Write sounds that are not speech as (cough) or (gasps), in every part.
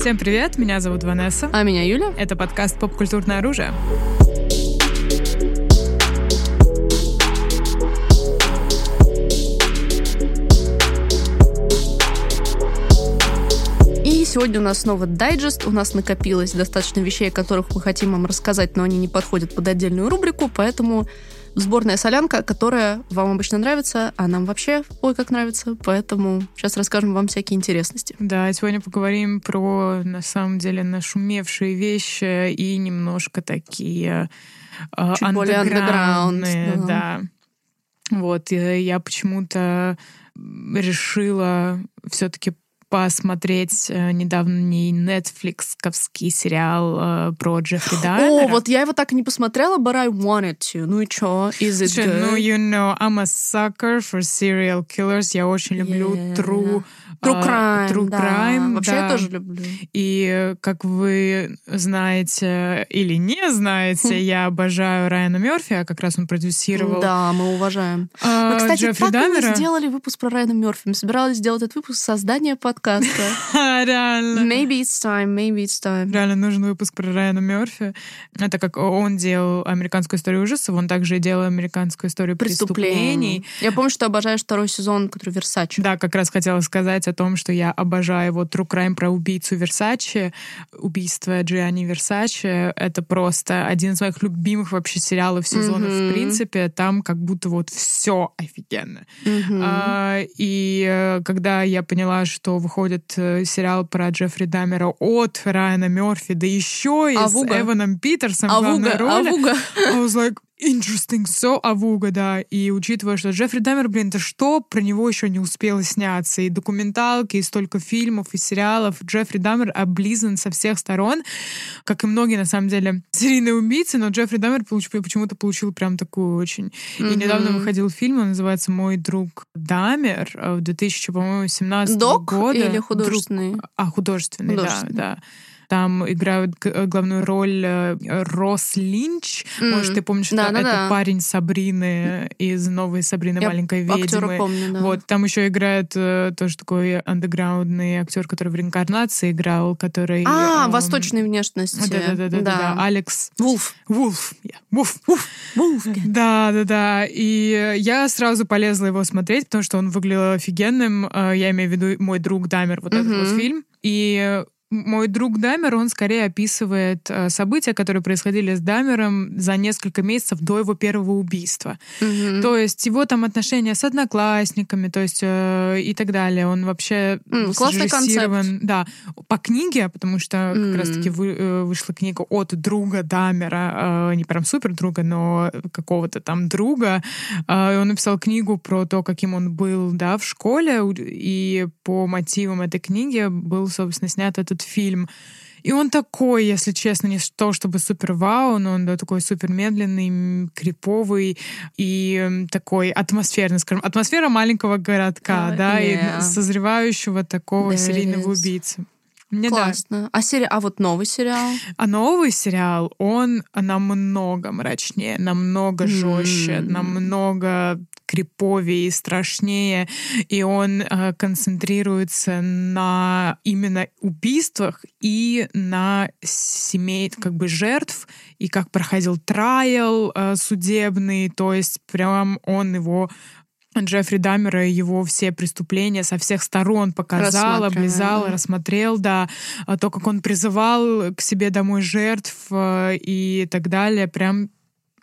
Всем привет, меня зовут Ванесса. А меня Юля. Это подкаст «Поп-культурное оружие». И сегодня у нас снова дайджест. У нас накопилось достаточно вещей, о которых мы хотим вам рассказать, но они не подходят под отдельную рубрику, поэтому сборная солянка, которая вам обычно нравится, а нам вообще ой как нравится, поэтому сейчас расскажем вам всякие интересности. Да, сегодня поговорим про, на самом деле, нашумевшие вещи и немножко такие э, Чуть более андеграундные. Да. да. Вот, я почему-то решила все-таки посмотреть э, недавний нетфликсовский сериал э, про Джеффри Даммера. О, вот я его так и не посмотрела, but I wanted to. Ну и чё? Is it Слушай, good? ну, you know, I'm a sucker for serial killers. Я очень люблю Yeah. true True а, crime, true да. crime, Вообще да. я тоже люблю. И как вы знаете или не знаете, я обожаю Райана Мерфи, а как раз он продюсировал Да, мы уважаем. а, Мы, кстати, Джеффри так и не сделали выпуск про Райана Мерфи. Мы собирались сделать этот выпуск создания подкаста. (laughs) Реально. Maybe it's time, maybe it's time. Реально нужен выпуск про Райана Мерфи. Это как он делал американскую историю ужасов, он также делал американскую историю преступлений. Преступлений. Я помню, что обожаешь второй сезон, который Версачи. Да, как раз хотела сказать о том, что я обожаю вот True Crime про убийцу Версачи, убийство Джиани Версачи. Это просто один из моих любимых вообще сериалов сезонов, Мгм. в принципе. Там как будто вот все офигенно. Мгм. А, и э, когда я поняла, что выходит э, сериал про Джеффри Даммера от Райана Мерфи, да еще и Авуга. с Эваном Питерсом в главной Авуга, роли, Авуга. I was like, interesting, so авуга, да. И учитывая, что Джеффри Даммер, блин, да что про него еще не успело сняться? И документалки, и столько фильмов, и сериалов. Джеффри Даммер облизан со всех сторон, как и многие, на самом деле, (laughs) серийные убийцы, но Джеффри Даммер получ- почему-то получил прям такую очень... И Мгм. недавно выходил фильм, он называется «Мой друг Даммер» э, в 2017 Док года. или Друг- художественный? а, художественный, Художественный. да, да. Там играют г- главную роль э, Росс Линч. М. Может, ты помнишь, Да, это, да, это да. парень Сабрины из новой Сабрины Я маленькой Актера ведьмы. помню, да. Вот, там еще играет э, тоже такой андеграундный актер, который в реинкарнации играл, который. А, эм, восточной внешности. Да, да, да, да, да, Алекс Вулф. Вулф. Yeah, Вулф. Вулф. Вулф. Да, да, да. И я сразу полезла его смотреть, потому что он выглядел офигенным. Э, Я имею в виду мой друг Дамер, вот этот Мгм. вот фильм. И мой друг Дамер, он скорее описывает э, события, которые происходили с Дамером за несколько месяцев до его первого убийства. Мгм. То есть его там отношения с одноклассниками, то есть э, и так далее. Он вообще М, классный да, по книге, потому что как М. раз-таки вы- э, вышла книга от друга Дамера, э, не прям супер друга, но какого-то там друга. Э, он написал книгу про то, каким он был, да, в школе, и по мотивам этой книги был, собственно, снят этот фильм. И он такой, если честно, не то чтобы супер вау, но он да, такой супер медленный, криповый и такой атмосферный, скажем, атмосфера маленького городка, А, да, yeah. и созревающего такого it серийного убийцы. Мне да. Классно. А, сери... а вот новый сериал? А новый сериал, он намного мрачнее, намного жестче, намного криповее и страшнее, и он э, концентрируется на именно убийствах и на семей, как бы жертв, и как проходил трайл э, судебный, то есть прям он его Джеффри Даммера и его все преступления со всех сторон показал, облизал, да. рассмотрел, да, а то, как он призывал к себе домой жертв э, и так далее, прям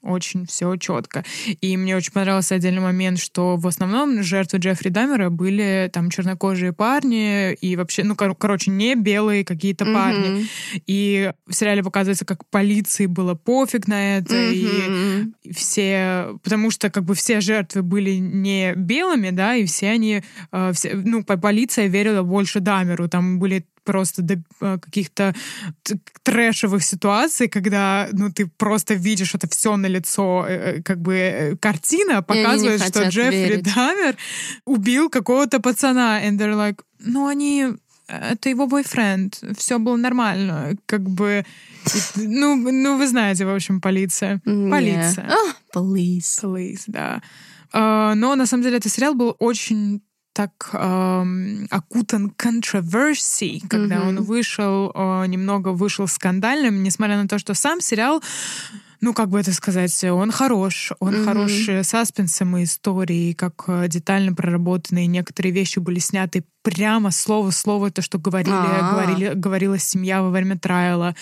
очень все четко. И мне очень понравился отдельный момент, что в основном жертвы Джеффри Даммера были там чернокожие парни и вообще, ну, кор- короче, не белые какие-то парни. Мгм. И в сериале показывается, как полиции было пофиг на это, и Мгм. Все, потому что как бы все жертвы были не белыми, да, и все они, э, все, ну, по- полиция верила больше Дамеру, там были просто до э, каких-то трэшевых ситуаций, когда, ну, ты просто видишь это все на лицо, как бы э, картина они не показывает, что Джеффри верить. Дамер убил какого-то пацана, and they're like, ну, они это его бойфренд, все было нормально, как бы, ну, ну, вы знаете, в общем, полиция. Полиция. А, Police. Police, да. А, Но на самом деле этот сериал был очень так эм, окутан controversy, когда mm-hmm. он вышел, э, немного вышел скандальным, несмотря на то, что сам сериал ну, как бы это сказать, он хорош, он mm-hmm. хорош саспенсом и историей, как э, детально проработанные некоторые вещи были сняты прямо слово в слово то, что говорили, А-а-а. говорили, говорила семья во время трайла.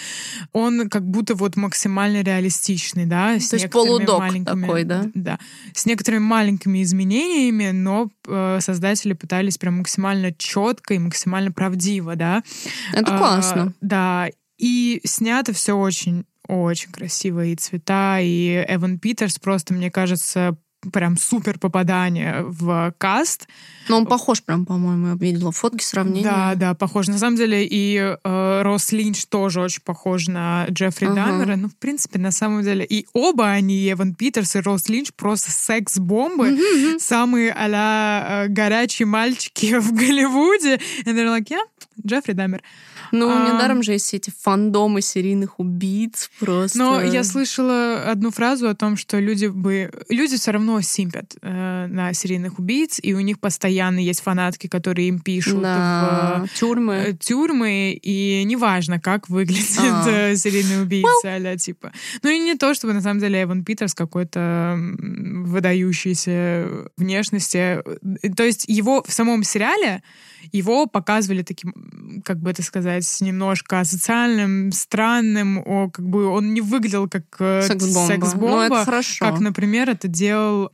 Он как будто вот максимально реалистичный, да, с то есть полудок такой, да? Да, с некоторыми маленькими изменениями, но э, создатели пытались прям максимально четко и максимально правдиво, да. Это классно. А, да, и снято все очень очень красиво. И цвета, и Эван Питерс просто, мне кажется, прям супер попадание в каст. Но он похож прям, по-моему, я видела фотки, сравнения. Да, да, похож. На самом деле и э, Росс Линч тоже очень похож на Джеффри uh-huh. Даммера. Ну, в принципе, на самом деле и оба они, Эван Питерс и Росс Линч, просто секс-бомбы. Uh-huh. Самые а горячие мальчики (laughs) в Голливуде. И they're like, yeah, Джеффри Даммер. Ну, а... недаром же есть эти фандомы серийных убийц просто. Но я слышала одну фразу о том, что люди бы... Люди все равно симпят э, на серийных убийц, и у них постоянно есть фанатки, которые им пишут да. в тюрьмы. Э, тюрьмы, и неважно, как выглядит а. Э, серийный убийца, а типа. Ну и не то, чтобы на самом деле Эван Питерс какой-то выдающийся внешности. То есть его в самом сериале его показывали таким, как бы это сказать, немножко социальным, странным, о, как бы он не выглядел как э, секс-бомба, секс-бомба ну, это хорошо. как, например, это делал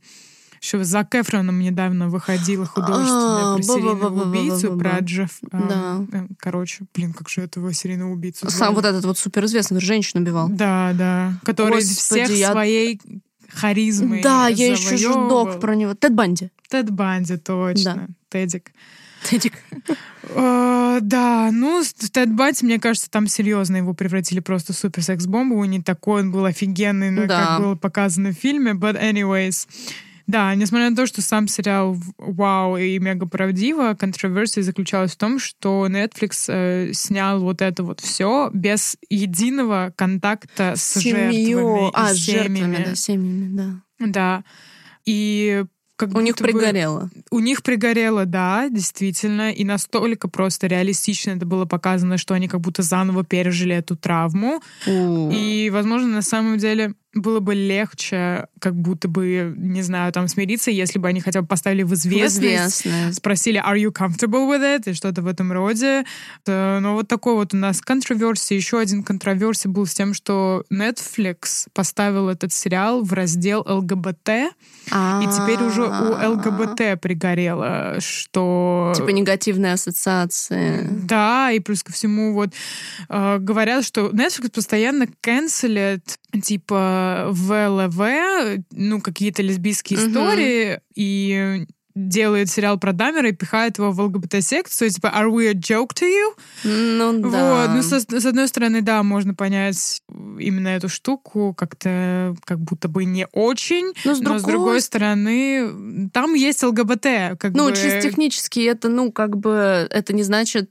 еще за Кэфроном недавно выходила художественная а, про серийного убийцу, про Джефф... Да. Э, короче, блин, как же этого серийного убийцу Сам вот этот вот суперизвестный, женщину убивал. Да, да. Который всех своей харизмой Да, я еще ждок про него. Тед Банди. Тед Банди, точно. Тедик. Тедик. Uh, да, ну, Тед Батти, мне кажется, там серьезно его превратили просто в супер секс-бомбу. Не такой он был офигенный, ну, как было показано в фильме. But anyways, да, несмотря на то, что сам сериал вау и мега правдиво, контроверсия заключалась в том, что Netflix э, снял вот это вот все без единого контакта с Семью. жертвами. А, с жертвами, да, семьями, да. Да. И как у них пригорело. У них пригорело, да, действительно. И настолько просто реалистично это было показано, что они как будто заново пережили эту травму. У. И, возможно, на самом деле было бы легче, как будто бы, не знаю, там смириться, если бы они хотя бы поставили в известность, в известность. спросили, are you comfortable with it, и что-то в этом роде. Но вот такой вот у нас контроверсия. Еще один контроверсия был с тем, что Netflix поставил этот сериал в раздел ЛГБТ, и теперь уже у ЛГБТ пригорело, что... Типа негативные ассоциации. Да, и плюс ко всему вот э, говорят, что Netflix постоянно канцелит типа в ЛВ, ну, какие-то лесбийские угу. истории, и делает сериал про Дамера и пихает его в ЛГБТ-секцию, типа, are we a joke to you? Ну, да. Вот. Ну, со, с одной стороны, да, можно понять именно эту штуку как-то как будто бы не очень, но с, но с другой стороны, там есть ЛГБТ. Как ну, бы... чисто технически это, ну, как бы, это не значит,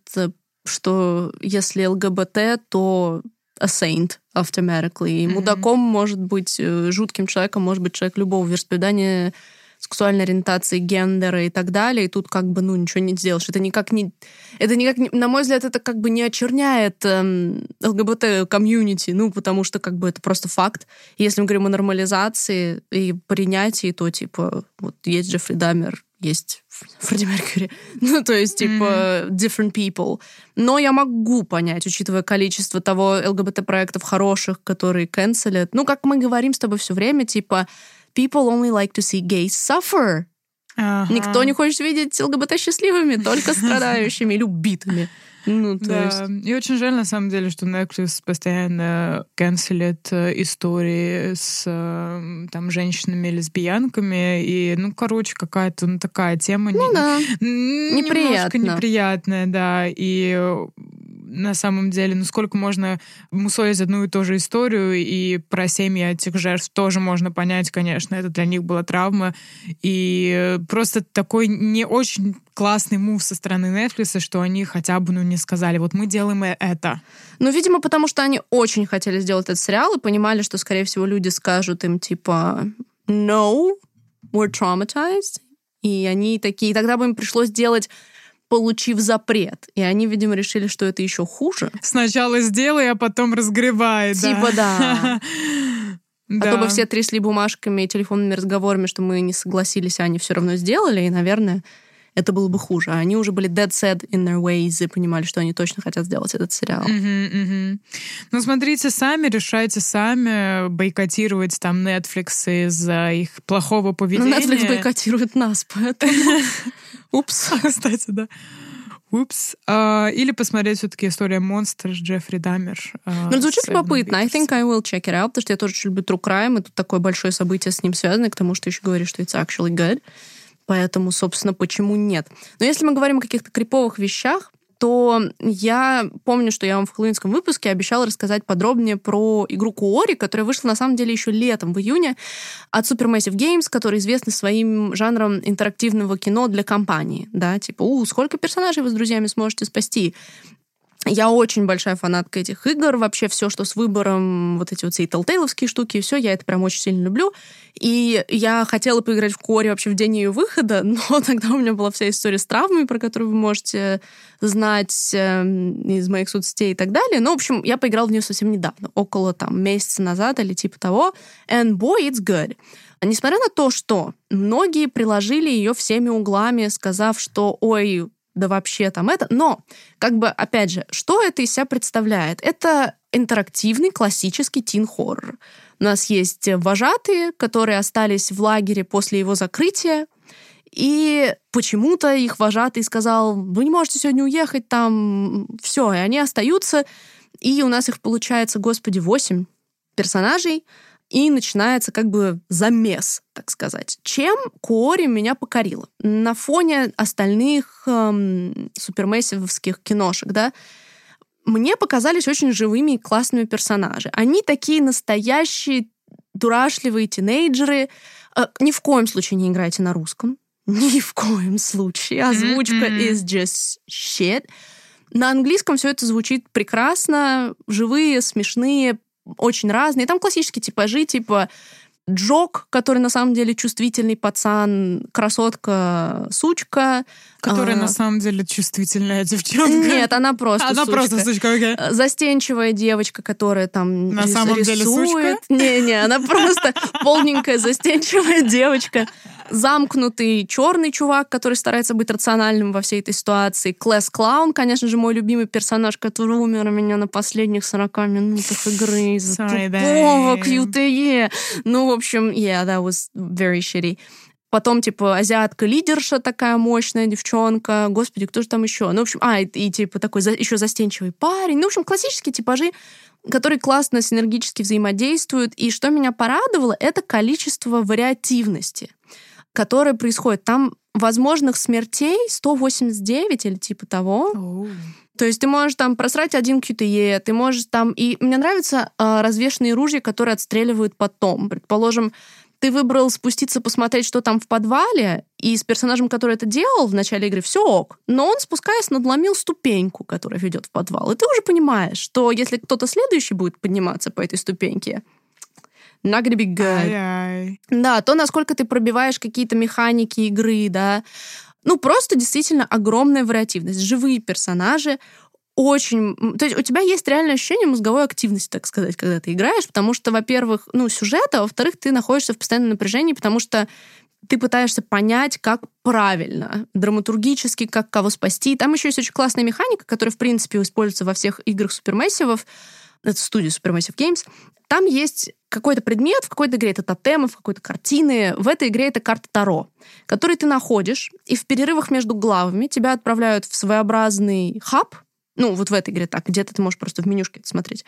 что если ЛГБТ, то a saint automatically. И mm-hmm. мудаком может быть, э, жутким человеком может быть человек любого вероисповедания, сексуальной ориентации, гендера и так далее, и тут как бы, ну, ничего не сделаешь. Это никак не... Это никак не... На мой взгляд, это как бы не очерняет эм, ЛГБТ-комьюнити, ну, потому что как бы это просто факт. Если мы говорим о нормализации и принятии, то, типа, вот есть Джеффри Даммер, есть Фредди Меркьюри. (laughs) Ну, то есть, типа, different people. Но я могу понять, учитывая количество того ЛГБТ-проектов хороших, которые канцелят. Ну, как мы говорим с тобой все время, типа, people only like to see gays suffer. Ага. Никто не хочет видеть ЛГБТ счастливыми, только (laughs) страдающими или убитыми. Ну, то да. есть... И очень жаль, на самом деле, что Netflix постоянно канцелит э, истории с э, там женщинами-лесбиянками. И, ну, короче, какая-то ну, такая тема ну, не, да. немножко неприятная, да. И на самом деле, ну сколько можно мусолить одну и ту же историю, и про семьи этих жертв тоже можно понять, конечно, это для них была травма. И просто такой не очень классный мув со стороны Netflix, что они хотя бы, ну, не сказали, вот мы делаем это. Ну, видимо, потому что они очень хотели сделать этот сериал и понимали, что, скорее всего, люди скажут им, типа, no, we're traumatized, И они такие, тогда бы им пришлось делать получив запрет. И они, видимо, решили, что это еще хуже. Сначала сделай, а потом разгребай, Типа да. (laughs) А то бы все трясли бумажками и телефонными разговорами, что мы не согласились, а они все равно сделали, и, наверное, это было бы хуже. А они уже были dead set in their ways и понимали, что они точно хотят сделать этот сериал. Uh-huh, uh-huh. Ну, смотрите сами, решайте сами бойкотировать там Netflix из-за их плохого Ну, поведения. Netflix бойкотирует нас, поэтому... (laughs) Упс. Кстати, да. Упс. А, или посмотреть все-таки история монстра с Джеффри Даммер. а, Ну, звучит любопытно. I think I will check it out, потому что я тоже очень люблю True Crime, и тут такое большое событие с ним связано, к тому, что еще говоришь, что it's actually good. Поэтому, собственно, почему нет? Но если мы говорим о каких-то криповых вещах, то я помню, что я вам в хэллоуинском выпуске обещала рассказать подробнее про игру Куори, которая вышла на самом деле еще летом, в июне, от Supermassive Games, который известны своим жанром интерактивного кино для компании. Да, типа, у, сколько персонажей вы с друзьями сможете спасти? Я очень большая фанатка этих игр. Вообще все, что с выбором, вот эти вот все телтейловские штуки, все, я это прям очень сильно люблю. И я хотела поиграть в Кори вообще в день ее выхода, (laughs) но тогда у меня была вся история с травмой, про которую вы можете знать э, из моих соцсетей и так далее. Ну, в общем, я поиграла в нее совсем недавно, около там месяца назад или типа того. And boy, it's good. Несмотря на то, что многие приложили ее всеми углами, сказав, что ой, да вообще там это. Но, как бы, опять же, что это из себя представляет? Это интерактивный классический тин-хоррор. У нас есть вожатые, которые остались в лагере после его закрытия, и почему-то их вожатый сказал, вы не можете сегодня уехать, там все, и они остаются. И у нас их получается, господи, восемь персонажей, и начинается как бы замес, так сказать. Чем Кори меня покорила? На фоне остальных эм, супермессивских киношек, да, мне показались очень живыми и классными персонажи. Они такие настоящие дурашливые тинейджеры. Э, ни в коем случае не играйте на русском. (laughs) Ни в коем случае. Озвучка Mm-mm. is just shit. На английском все это звучит прекрасно, живые, смешные, очень разные. Там классические типажи, типа Джок, который на самом деле чувствительный пацан, красотка, сучка. Которая А, на самом деле чувствительная девчонка. Нет, она просто Она сучка. просто сучка, окей. Э, Застенчивая девочка, которая там На рис- самом деле рисует. сучка? Не-не, она просто полненькая, застенчивая девочка. Замкнутый черный чувак, который старается быть рациональным во всей этой ситуации. Класс Клаун, конечно же, мой любимый персонаж, который умер у меня на последних 40 минутах игры из-за тупого. QTE. Ну, в общем, yeah, that was very shitty. Потом, типа, азиатка-лидерша такая мощная девчонка. Господи, кто же там еще? Ну, в общем, а, и, и, типа, такой за- еще застенчивый парень. Ну, в общем, классические типажи, которые классно синергически взаимодействуют. И что меня порадовало, это количество вариативности, которое происходит. Там возможных смертей 189 или типа того. Оу. То есть ты можешь там просрать один QTE, ты можешь там... И мне нравятся э, развешенные ружья, которые отстреливают потом. Предположим, ты выбрал спуститься посмотреть, что там в подвале, и с персонажем, который это делал в начале игры, все ок. Но он, спускаясь, надломил ступеньку, которая ведет в подвал. И ты уже понимаешь, что если кто-то следующий будет подниматься по этой ступеньке, not gonna be good. Ай-ай. Да, то, насколько ты пробиваешь какие-то механики игры, да. Ну, просто действительно огромная вариативность. Живые персонажи, очень... То есть у тебя есть реальное ощущение мозговой активности, так сказать, когда ты играешь, потому что, во-первых, ну, сюжет, а во-вторых, ты находишься в постоянном напряжении, потому что ты пытаешься понять, как правильно, драматургически, как кого спасти. Там еще есть очень классная механика, которая, в принципе, используется во всех играх супермессивов. Это студия Supermassive Games. Там есть какой-то предмет, в какой-то игре это тотемы, в какой-то картины. В этой игре это карта Таро, которую ты находишь, и в перерывах между главами тебя отправляют в своеобразный хаб, ну, вот в этой игре так, где-то ты можешь просто в менюшке это смотреть,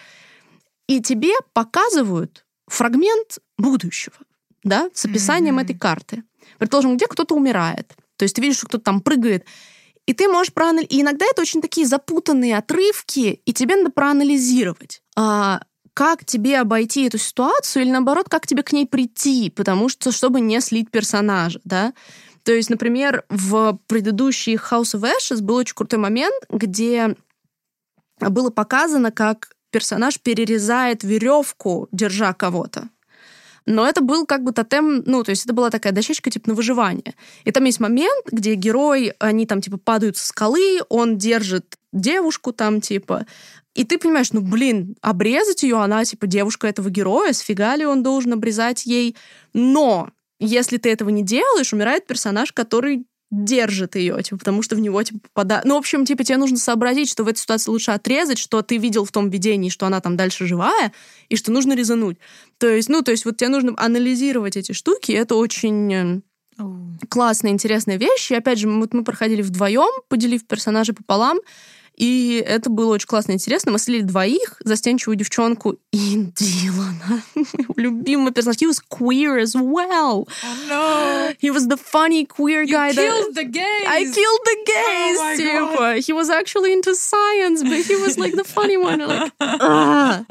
и тебе показывают фрагмент будущего, да, с описанием Мгм. этой карты. Предположим, где кто-то умирает. То есть ты видишь, что кто-то там прыгает, и ты можешь проанализировать. И иногда это очень такие запутанные отрывки, и тебе надо проанализировать. А, как тебе обойти эту ситуацию, или наоборот, как тебе к ней прийти, потому что, чтобы не слить персонажа, да. То есть, например, в предыдущей House of Ashes был очень крутой момент, где было показано, как персонаж перерезает веревку, держа кого-то. Но это был как бы тотем, ну, то есть это была такая дощечка типа на выживание. И там есть момент, где герой, они там типа падают со скалы, он держит девушку там типа, и ты понимаешь, ну, блин, обрезать ее, она, типа, девушка этого героя, сфига ли он должен обрезать ей? Но если ты этого не делаешь, умирает персонаж, который держит ее, типа, потому что в него типа попадает. Ну, в общем, типа, тебе нужно сообразить, что в этой ситуации лучше отрезать, что ты видел в том видении, что она там дальше живая, и что нужно резануть. То есть, ну, то есть, вот тебе нужно анализировать эти штуки, это очень классная, интересная вещь. И опять же, вот мы проходили вдвоем, поделив персонажей пополам. И это было очень классно и интересно. Мы слили двоих, застенчивую девчонку и (laughs) Дилана. Любимый персонаж. He was queer as well. Oh, no. He was the funny queer guy. You killed that... the gays. I killed the gays, oh типа. He was actually into science, but he was like the funny one. Like, uh,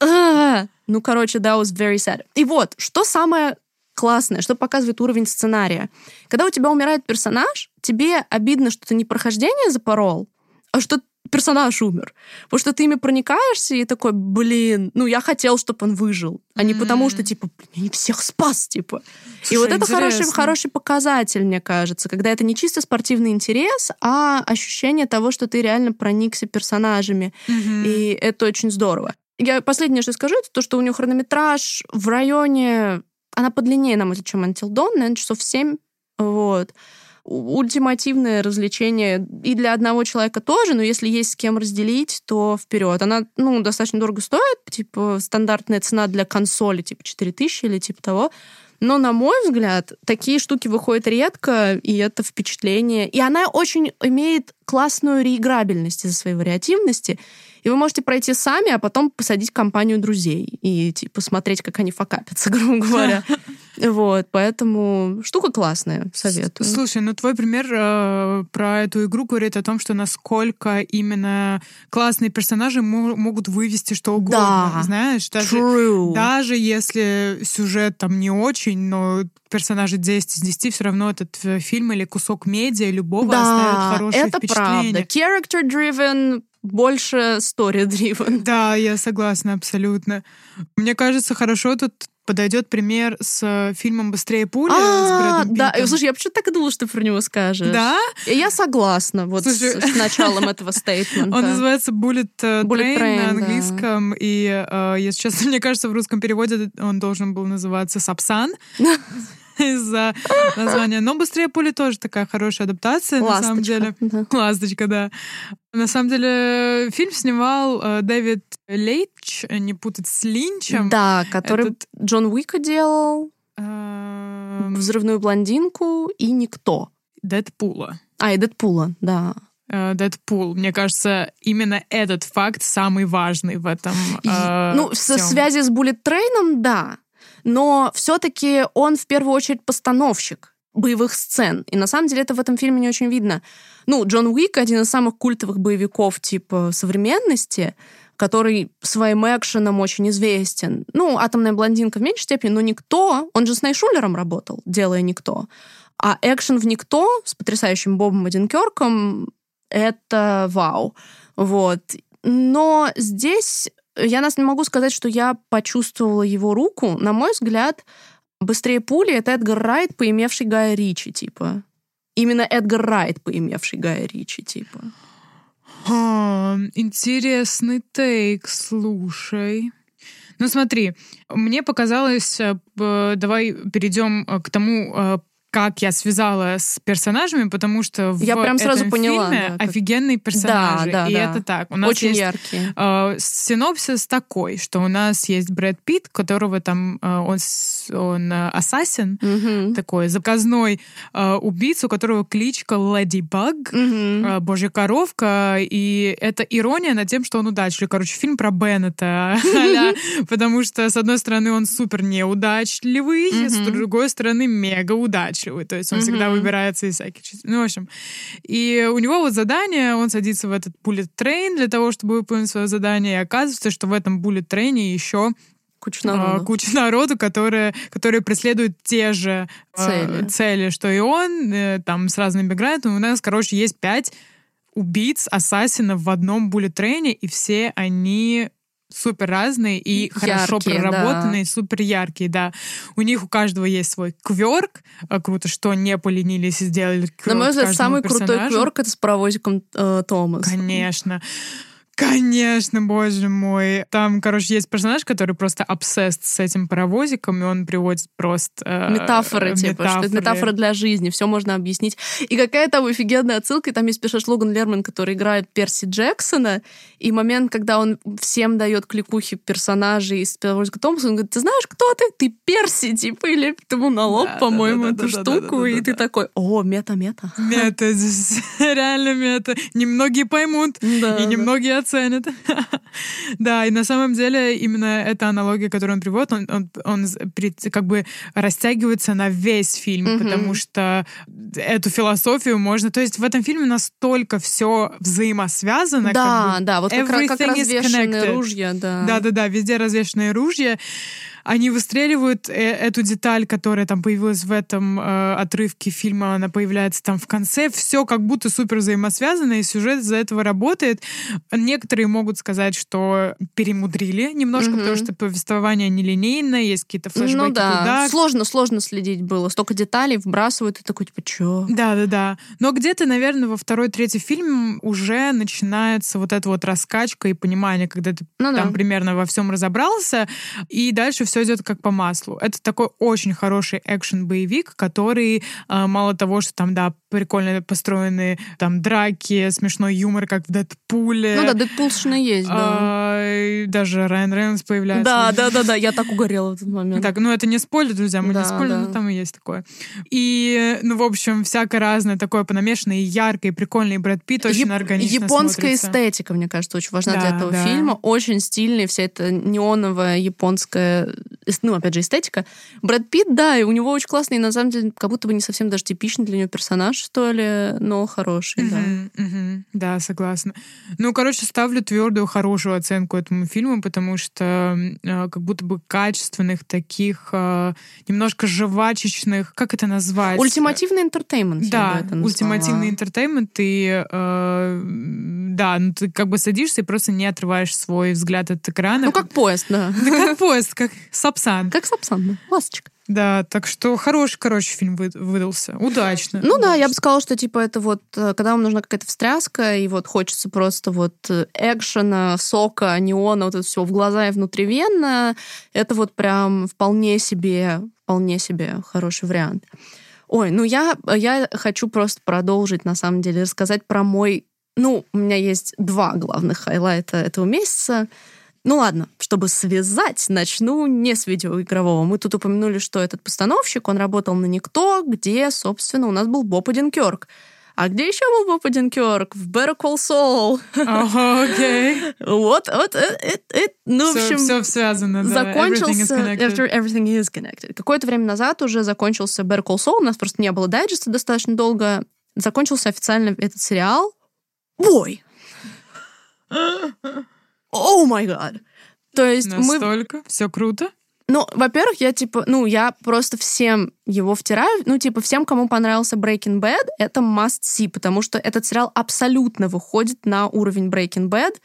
uh. Ну, короче, that was very sad. И вот, что самое классное, что показывает уровень сценария. Когда у тебя умирает персонаж, тебе обидно, что ты не прохождение запорол, а что персонаж умер. Потому что ты ими проникаешься и такой, блин, ну я хотел, чтобы он выжил, а не mm-hmm. потому что, типа, я не всех спас, типа. Слушай, и вот это хороший, хороший показатель, мне кажется, когда это не чисто спортивный интерес, а ощущение того, что ты реально проникся персонажами. Mm-hmm. И это очень здорово. Я последнее, что скажу, это то, что у нее хронометраж в районе... Она подлиннее, нам чем Until Dawn, наверное, часов 7. Вот ультимативное развлечение и для одного человека тоже, но если есть с кем разделить, то вперед. Она, ну, достаточно дорого стоит, типа стандартная цена для консоли, типа 4000 или типа того. Но, на мой взгляд, такие штуки выходят редко, и это впечатление. И она очень имеет классную реиграбельность из-за своей вариативности. И вы можете пройти сами, а потом посадить компанию друзей и типа смотреть, как они факапятся, (laughs) грубо говоря. (laughs) Вот, поэтому штука классная, советую. Слушай, ну твой пример э, про эту игру говорит о том, что насколько именно классные персонажи могут вывести что угодно, да, знаешь? Даже, true. даже если сюжет там не очень, но персонажи 10 из 10, все равно этот э, фильм или кусок медиа любого да, оставит хорошее это впечатление. правда. Character-driven больше story-driven. Да, я согласна абсолютно. Мне кажется, хорошо тут подойдет пример с фильмом «Быстрее пули» а, Да, слушай, я почему-то так и думала, что ты про него скажешь. Да? Я согласна вот с, началом (laughs) этого стейтмента. Он называется Bullet, э, Train, на английском, и, э, если честно, (laughs) мне кажется, в русском переводе он должен был называться «Сапсан». (laughs) (laughs) из-за названия. Но «Быстрее пули» тоже такая хорошая адаптация, Ласточка, на самом деле. Да. Ласточка, да. На самом деле фильм снимал э, Дэвид Лейч, э, не путать с Линчем. Да, который Этот... Джон Уика делал, эм... «Взрывную блондинку» и «Никто». Дэдпула. А, и Дэдпула, да. Э, Дэдпул. Мне кажется, именно этот факт самый важный в этом. Э, ну, в связи с Буллет Трейном, да но все-таки он в первую очередь постановщик боевых сцен. И на самом деле это в этом фильме не очень видно. Ну, Джон Уик один из самых культовых боевиков типа современности, который своим экшеном очень известен. Ну, «Атомная блондинка» в меньшей степени, но «Никто», он же с Найшулером работал, делая «Никто». А экшен в «Никто» с потрясающим Бобом Одинкерком — это вау. Вот. Но здесь я нас не могу сказать, что я почувствовала его руку. На мой взгляд, «Быстрее пули» — это Эдгар Райт, поимевший Гая Ричи, типа. Именно Эдгар Райт, поимевший Гая Ричи, типа. А, интересный тейк, слушай. Ну смотри, мне показалось, э, давай перейдем э, к тому, э, как я связала с персонажами, потому что в я прям сразу этом поняла, фильме да, офигенные персонажи. Да, да, и да. это так. У нас Очень есть, яркие. Э, синопсис такой, что у нас есть Брэд Питт, которого там э, он, он э, ассасин, угу. такой заказной э, убийца, у которого кличка Леди Баг, угу. э, Божья коровка, и это ирония над тем, что он удачливый. Короче, фильм про Беннета, (laughs) потому что, с одной стороны, он супер неудачливый, с другой стороны, мега удачливый удачливый, то есть он mm-hmm. всегда выбирается из всяких... Ну, в общем. И у него вот задание, он садится в этот train для того, чтобы выполнить свое задание, и оказывается, что в этом train еще куча народу, а, куча народу которые, которые преследуют те же а, цели. Э, цели, что и он, э, там с разными бэкграундами. У нас, короче, есть пять убийц, ассасинов в одном буллет-трейне, и все они супер разные и хорошо Яркие, проработанные, супер яркие, да. У них у каждого есть свой кверк. А, Круто, что не поленились и сделали кверк На мой взгляд, самый крутой персонажу. кверк это с паровозиком э, Томас. Конечно. Конечно, боже мой. Там, короче, есть персонаж, который просто обсест с этим паровозиком, и он приводит просто... э, Метафоры, типа, что это метафоры. метафора для жизни, все можно объяснить. И какая там офигенная отсылка, и там есть персонаж Логан Лерман, который играет Перси Джексона, и момент, когда он всем дает кликухи персонажей из Паровозика Томаса, он говорит, ты знаешь, кто ты? Ты Перси, типа, и лепит ему на лоб, Да, по-моему, да, да, эту штуку, и ты такой, о, мета-мета. Мета, (laughs) реально мета. Немногие поймут, и немногие оценят. (laughs) Да, и на самом деле именно эта аналогия, которую он приводит, он, он, он как бы растягивается на весь фильм, Мгм. потому что эту философию можно... То есть в этом фильме настолько все взаимосвязано. как Да, бы да, вот как, как развешенные ружья, да. Да-да-да, везде развешенные ружья. Они выстреливают э, эту деталь, которая там появилась в этом э, отрывке фильма, она появляется там в конце. Все как будто супер взаимосвязано, и сюжет из-за этого работает. Некоторые могут сказать, что перемудрили немножко, Мгм. потому что повествование нелинейное, есть какие-то флешбеки Ну да, туда. сложно, сложно следить было. Столько деталей вбрасывают, и такой, типа, чё? Да, да, да. Но где-то, наверное, во второй, третий фильм уже начинается вот эта вот раскачка и понимание, когда ты Ну да. там примерно во всем разобрался, и дальше все идет как по маслу. Это такой очень хороший экшен-боевик, который а, мало того, что там, да, прикольно построены там драки, смешной юмор, как в Дэдпуле. Ну да, Дэдпулшина есть, да. И даже Райан Рейнольдс появляется. Да, да, да, да, я так угорела в этот момент. Так, ну это не спойлер, друзья, мы Да, не спойлерим, да. но там и есть такое. И, ну, в общем, всякое разное такое понамешанное, и яркое, и прикольное, и Брэд Питт очень Яп- органично Японская смотрится. эстетика, мне кажется, очень важна для Да, этого да. фильма. Очень стильная вся эта неоновая японская, ну, опять же, эстетика. Брэд Питт, да, и у него очень классный, на самом деле, как будто бы не совсем даже типичный для него персонаж, что ли, но хороший, да. Мгм, мгм. Да, согласна. Ну, короче, ставлю твердую, хорошую оценку этому фильму, потому что э, как будто бы качественных таких, э, немножко жвачечных, как это назвать? Ультимативный entertainment, Да, ультимативный entertainment, и э, да, ну ты как бы садишься и просто не отрываешь свой взгляд от экрана. Ну, как поезд, да. Да как поезд, как Сапсан. Как Сапсан, да. Ласточка. Да, так что хороший, короче, фильм вы- выдался. Удачно. Ну да, я бы сказала, что типа это вот, э, когда вам нужна какая-то встряска, и вот хочется просто вот э, экшена, сока, неона, вот это все в глаза и внутривенно, это вот прям вполне себе, вполне себе хороший вариант. Ой, ну я, я хочу просто продолжить, на самом деле, рассказать про мой... Ну, у меня есть два главных хайлайта этого месяца. Ну ладно, чтобы связать, начну не с видеоигрового. Мы тут упомянули, что этот постановщик, он работал на «Никто», где, собственно, у нас был Боб Одинкёрк. А где еще был Боб Одинкёрк? В Better Call Saul. Ага, окей. (laughs) Вот, вот, э, э, э, ну, в общем, все связано, да. Everything is закончился... connected. After everything is connected. Какое-то время назад уже закончился Better Call Saul, у нас просто не было дайджеста достаточно долго. Закончился официально этот сериал. Бой! (laughs) О май гад! То есть мы Настолько. Все круто. ну, во-первых, я типа, ну, я просто всем его втираю. Ну, типа, всем, кому понравился Breaking Bad, это must see, потому что этот сериал абсолютно выходит на уровень Breaking Bad.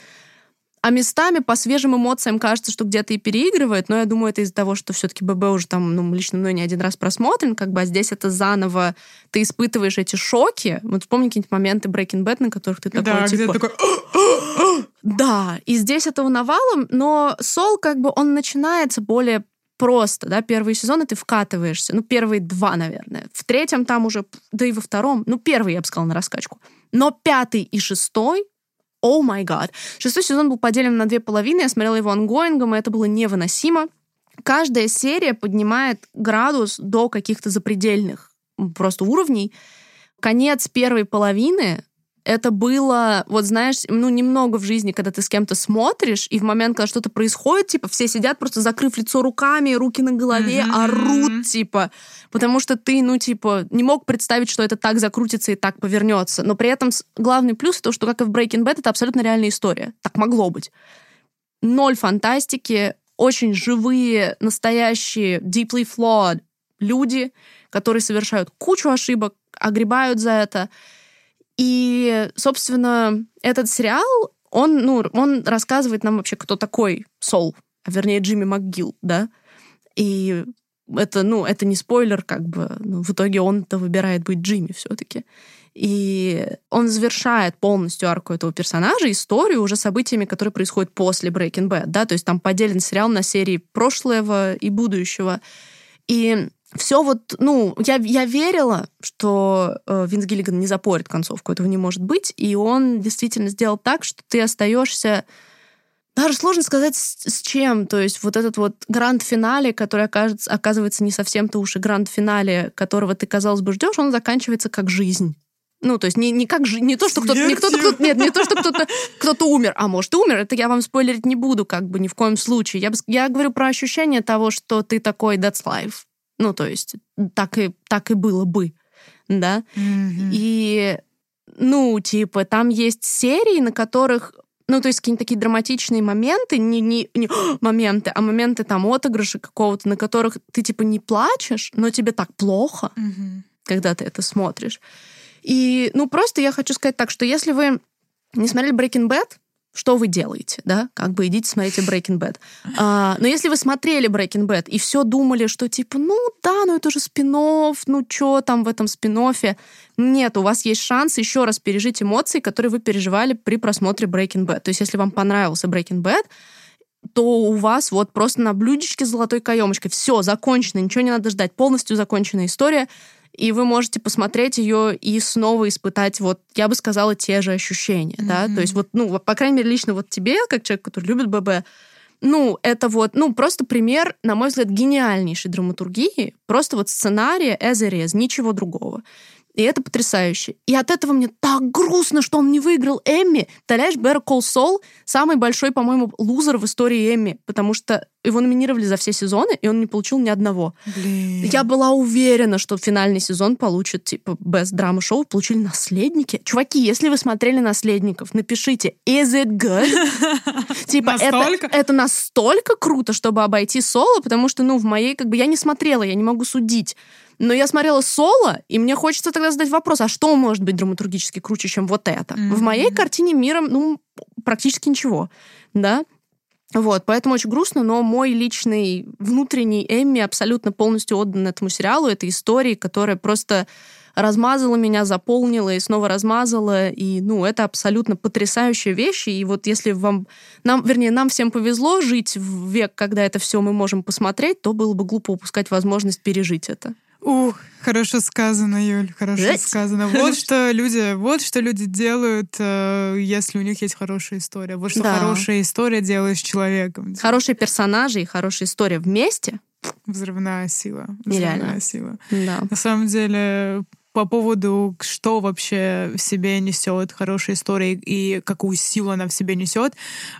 А местами по свежим эмоциям кажется, что где-то и переигрывает, но я думаю, это из-за того, что все-таки ББ уже там, ну, лично мной не один раз просмотрен, как бы, а здесь это заново, ты испытываешь эти шоки. Вот вспомни какие-нибудь моменты Breaking Bad, на которых ты такой, Да, типа... такой... (gasps) Да, и здесь этого навалом, но Сол как бы он начинается более просто, да, первые сезоны ты вкатываешься, ну, первые два, наверное. В третьем там уже, да и во втором, ну, первый, я бы сказала, на раскачку. Но пятый и шестой, oh my god. Шестой сезон был поделен на две половины, я смотрела его ongoing ом, и это было невыносимо. Каждая серия поднимает градус до каких-то запредельных просто уровней. Конец первой половины это было, вот знаешь, ну, немного в жизни, когда ты с кем-то смотришь, и в момент, когда что-то происходит, типа, все сидят просто закрыв лицо руками, руки на голове, Мгм. орут, типа, потому что ты, ну, типа, не мог представить, что это так закрутится и так повернется. Но при этом главный плюс то, что, как и в Breaking Bad, это абсолютно реальная история. Так могло быть. Ноль фантастики, очень живые, настоящие, deeply flawed люди, которые совершают кучу ошибок, огребают за это. И, собственно, этот сериал, он, ну, он рассказывает нам вообще, кто такой Сол, а вернее Джимми МcГилл, да, и это, ну, это не спойлер, как бы, ну, в итоге он-то выбирает быть Джимми все-таки. И он завершает полностью арку этого персонажа, историю уже событиями, которые происходят после Breaking Bad, да, то есть там поделен сериал на серии прошлого и будущего. И все вот, ну, я, я верила, что э, Винс Гиллиган не запорит концовку, этого не может быть, и он действительно сделал так, что ты остаешься даже сложно сказать, с, с чем. То есть вот этот вот гранд-финале, который окажется, оказывается не совсем-то уж и гранд-финале, которого ты, казалось бы, ждешь, он заканчивается как жизнь. Ну, то есть не, не как же, не то, что кто-то, не кто-то, кто нет, не то, что кто-то, кто-то умер, а может, умер, это я вам спойлерить не буду, как бы, ни в коем случае. Я, я говорю про ощущение того, что ты такой, that's life. Ну, то есть так и, так и было бы, да. Мгм. И, ну, типа, там есть серии, на которых ну, то есть какие-то такие драматичные моменты, не, не, не (gasps) моменты, а моменты там отыгрыша какого-то, на которых ты типа не плачешь, но тебе так плохо, Мгм. когда ты это смотришь. И, ну, просто я хочу сказать так, что если вы не смотрели Breaking Bad, что вы делаете, да? Как бы идите смотрите Breaking Bad. А, но если вы смотрели Breaking Bad и все думали, что типа, ну да, ну это же спин ну что там в этом спин Нет, у вас есть шанс еще раз пережить эмоции, которые вы переживали при просмотре Breaking Bad. То есть если вам понравился Breaking Bad, то у вас вот просто на блюдечке с золотой каемочкой все закончено, ничего не надо ждать, полностью законченная история и вы можете посмотреть ее и снова испытать, вот, я бы сказала, те же ощущения, mm-hmm. да, то есть вот, ну, по крайней мере, лично вот тебе, как человек, который любит ББ, ну, это вот, ну, просто пример, на мой взгляд, гениальнейшей драматургии, просто вот сценария as is, ничего другого. И это потрясающе. И от этого мне так грустно, что он не выиграл Эмми. Представляешь, Better Call Saul самый большой, по-моему, лузер в истории Эмми, потому что его номинировали за все сезоны, и он не получил ни одного. Блин. Я была уверена, что финальный сезон получит, типа, Best Drama Show. Получили «Наследники». Чуваки, если вы смотрели «Наследников», напишите «Is it good?» (laughs) Типа, это настолько круто, чтобы обойти соло, потому что, ну, в моей, как бы, я не смотрела, я не могу судить. Но я смотрела соло, и мне хочется тогда задать вопрос, а что может быть драматургически круче, чем вот это? Мгм. В моей картине мира, ну, практически ничего, да? Вот, поэтому очень грустно, но мой личный внутренний Эмми абсолютно полностью отдан этому сериалу, этой истории, которая просто размазала меня, заполнила и снова размазала. И, ну, это абсолютно потрясающая вещь. И вот если вам, нам, вернее, нам всем повезло жить в век, когда это все мы можем посмотреть, то было бы глупо упускать возможность пережить это. Ух, хорошо сказано, Юль, хорошо Жесть. сказано. Вот что люди, вот что люди делают, э, если у них есть хорошая история. Вот что Да. хорошая история делает с человеком. Хорошие персонажи и хорошая история вместе. Взрывная сила. Нереально. Взрывная сила. Да. На самом деле, по поводу, что вообще в себе несет хорошая история и какую силу она в себе несет,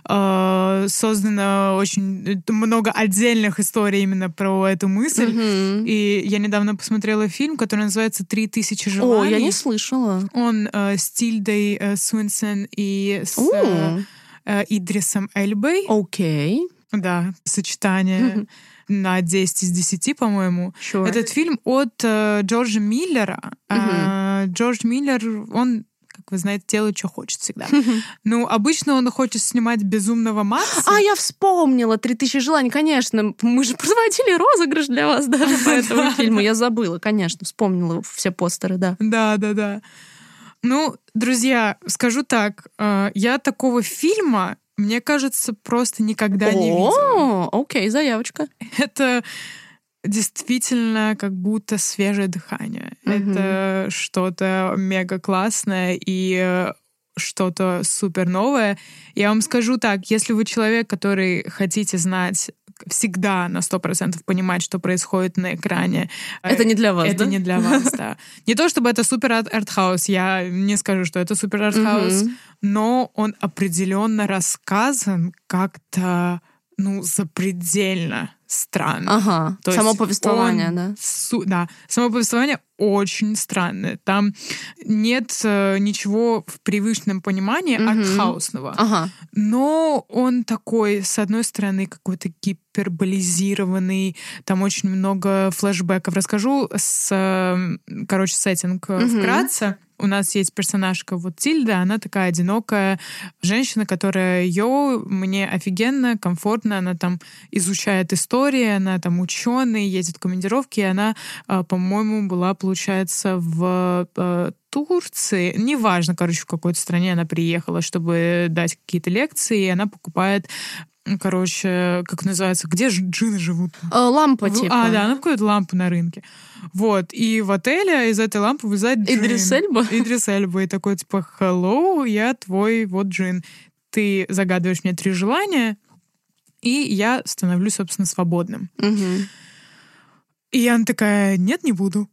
э, создано очень много отдельных историй именно про эту мысль. Мгм. И я недавно посмотрела фильм, который называется «Три тысячи О, желаний». я не слышала. Он э, с Тильдой э, Свинсон и с О, э, э, Идрисом Эльбой. Окей. Да, сочетание (laughs) на 10 из 10, по-моему. Sure. Этот фильм от э, Джорджа Миллера. А, Джордж Миллер, он, как вы знаете, делает, что хочет всегда. (laughs) Ну, обычно он хочет снимать безумного Макса. А, я вспомнила «Три тысячи желаний», конечно. Мы же проводили розыгрыш для вас даже по (laughs) этому фильму. Я забыла, конечно, вспомнила все постеры, да. Да, да, да. Ну, друзья, скажу так, э, я такого фильма, мне кажется, просто никогда не видела. О, окей, заявочка. Это действительно как будто свежее дыхание. Мгм. Это что-то мега классное и э, что-то супер новое. Я вам скажу так, если вы человек, который хотите знать всегда на 100% понимать, что происходит на экране. Это не для вас, Это да? не для вас, да. (laughs) Не то чтобы это супер арт- артхаус, я не скажу, что это супер артхаус, но он определенно рассказан как-то, ну, запредельно странно. Ага, То само повествование, он да. су- да, само повествование очень странное. Там нет э, ничего в привычном понимании Мгм. артхаусного. Ага. Но он такой, с одной стороны, какой-то гиперболизированный, там очень много флешбеков. Расскажу с, э, короче, сеттинг э, Мгм. вкратце. У нас есть персонажка вот Тильда, она такая одинокая женщина, которая ее мне офигенно, комфортно, она там изучает истории, она там ученый, ездит в командировки, и она, а, по-моему, была, получается, в а, Турции, неважно, короче, в какой-то стране она приехала, чтобы дать какие-то лекции, и она покупает короче, как называется, где же джины живут? Э, лампа, в, типа. А, да, она покупает лампу на рынке. Вот, и в отеле из этой лампы вылезает джин. Идрис Эльба? Идрис Эльба, и такой, типа, hello, я твой вот джин. Ты загадываешь мне три желания, и я становлюсь, собственно, свободным. Угу. И она такая, нет, не буду.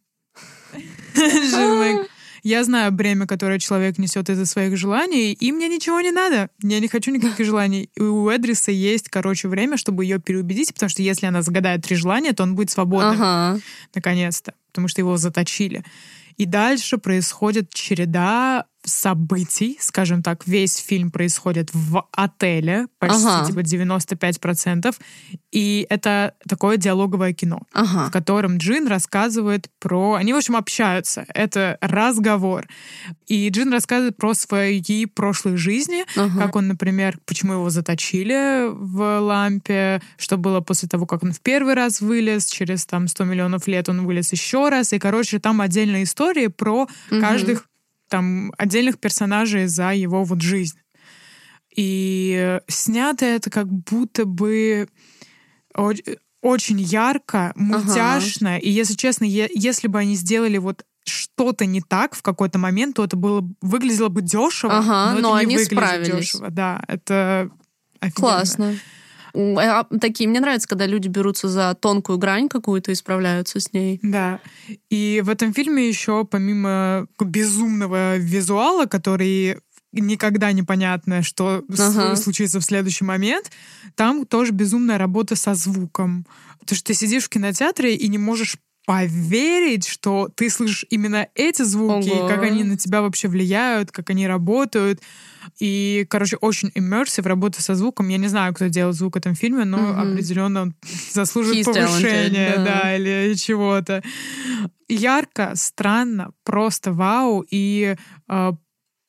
(laughs) Я знаю бремя, которое человек несет из-за своих желаний, и мне ничего не надо. Я не хочу никаких желаний. И у Эдриса есть, короче, время, чтобы ее переубедить, потому что если она загадает три желания, то он будет свободным. Ага. Наконец-то. Потому что его заточили. И дальше происходит череда событий, скажем так, весь фильм происходит в отеле, почти ага. типа 95%, и это такое диалоговое кино, ага. в котором Джин рассказывает про... Они, в общем, общаются, это разговор. И Джин рассказывает про свои прошлые жизни, ага. как он, например, почему его заточили в лампе, что было после того, как он в первый раз вылез, через там 100 миллионов лет он вылез еще раз, и, короче, там отдельная история про угу. каждых там отдельных персонажей за его вот жизнь. И снято это как будто бы очень ярко, мультяшно. Ага. И если честно, если бы они сделали вот что-то не так в какой-то момент, то это было выглядело бы дешево, ага, но, но они справились. дешево. Да, это офигенно. Классно. А, такие, мне нравится, когда люди берутся за тонкую грань какую-то и справляются с ней. Да. И в этом фильме еще, помимо безумного визуала, который никогда непонятно, что ага. случится в следующий момент, там тоже безумная работа со звуком. Потому что ты сидишь в кинотеатре и не можешь поверить, что ты слышишь именно эти звуки, Ого. как они на тебя вообще влияют, как они работают. И, короче, очень immersive работа со звуком. Я не знаю, кто делал звук в этом фильме, но mm-hmm. определенно он (laughs) заслуживает He's повышения, да. да, или чего-то. Ярко, странно, просто вау. И э,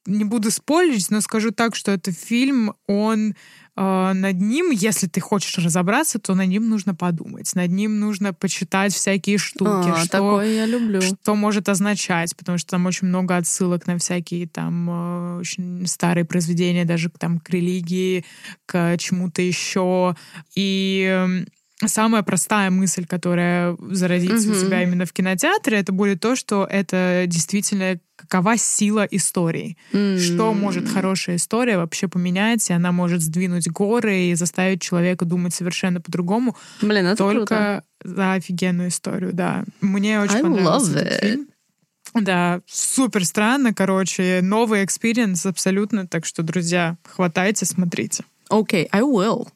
не буду спойлерить, но скажу так, что этот фильм, он над ним, если ты хочешь разобраться, то над ним нужно подумать. Над ним нужно почитать всякие штуки. А, что, я люблю. Что может означать, потому что там очень много отсылок на всякие там э, очень старые произведения, даже там к религии, к чему-то еще. И самая простая мысль, которая зародится mm-hmm. у тебя именно в кинотеатре, это будет то, что это действительно какова сила истории. Mm-hmm. Что может хорошая история вообще поменять, и она может сдвинуть горы и заставить человека думать совершенно по-другому. Блин, это Только круто. за офигенную историю, да. Мне очень I понравился love этот фильм. Да, супер странно, короче, новый experience абсолютно, так что, друзья, хватайте, смотрите. Окей, okay, I will.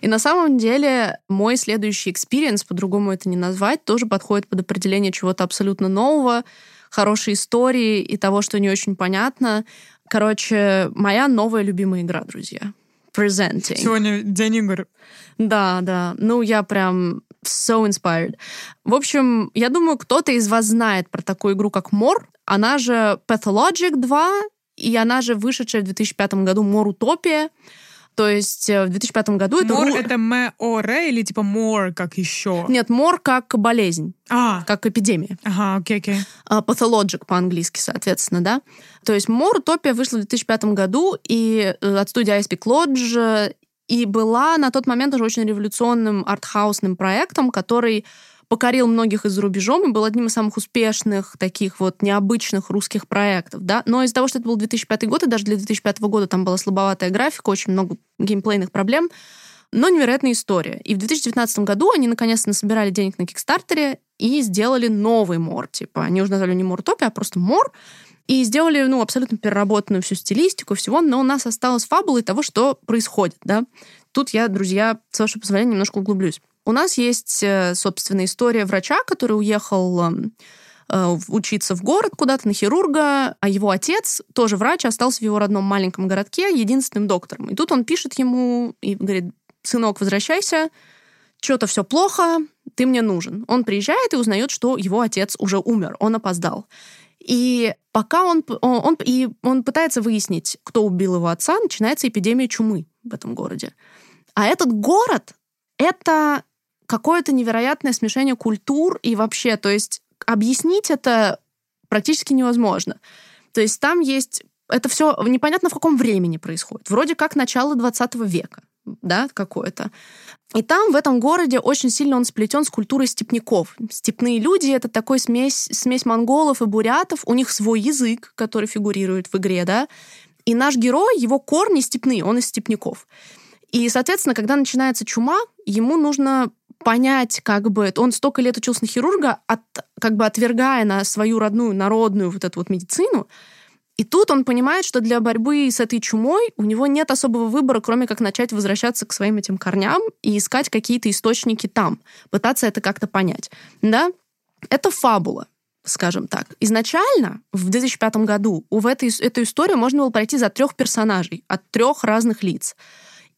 И на самом деле мой следующий experience, по-другому это не назвать, тоже подходит под определение чего-то абсолютно нового, хорошей истории и того, что не очень понятно. Короче, моя новая любимая игра, друзья. Presenting. Сегодня день игр. Да, да. Ну, я прям so inspired. В общем, я думаю, кто-то из вас знает про такую игру, как Мор. Она же Pathologic 2, и она же вышедшая в 2005 году Мор Утопия. То есть э, в 2005 году это... Мор — это м-о-р или типа мор как еще? Нет, мор как болезнь. А. Как эпидемия. Ага, окей, окей. А, pathologic по-английски, соответственно, да. То есть мор «Утопия» вышла в 2005 году и э, от студии Icepeak Lodge и была на тот момент уже очень революционным артхаусным проектом, который покорил многих из за рубежом и был одним из самых успешных таких вот необычных русских проектов, да. Но из-за того, что это был 2005 год, и даже для 2005 года там была слабоватая графика, очень много геймплейных проблем, но невероятная история. И в 2019 году они наконец-то насобирали денег на Кикстартере и сделали новый Мор. Типа, они уже назвали не Мортопия, а просто Мор. И сделали, ну, абсолютно переработанную всю стилистику, всего, но у нас осталась фабула того, что происходит, да. Тут я, друзья, с вашего позволения, немножко углублюсь. У нас есть, э, собственно, история врача, который уехал эм, э, учиться в город куда-то на хирурга, а его отец, тоже врач, остался в его родном маленьком городке единственным доктором. И тут он пишет ему и говорит, сынок, возвращайся, что-то все плохо, ты мне нужен. Он приезжает и узнает, что его отец уже умер, он опоздал. И пока он, он, он, и он пытается выяснить, кто убил его отца, начинается эпидемия чумы в этом городе. А этот город — это какое-то невероятное смешение культур и вообще, то есть объяснить это практически невозможно. То есть там есть... Это все непонятно в каком времени происходит. Вроде как начало 20 века, да, какое-то. И там, в этом городе, очень сильно он сплетен с культурой степняков. Степные люди — это такой смесь, смесь монголов и бурятов. У них свой язык, который фигурирует в игре, да. И наш герой, его корни степные, он из степняков. И, соответственно, когда начинается чума, ему нужно понять, как бы, он столько лет учился на хирурга, от, как бы отвергая на свою родную, народную вот эту вот медицину, и тут он понимает, что для борьбы с этой чумой у него нет особого выбора, кроме как начать возвращаться к своим этим корням и искать какие-то источники там, пытаться это как-то понять. Да? Это фабула скажем так. Изначально, в 2005 году, в этой, эту историю можно было пройти за трех персонажей от трех разных лиц.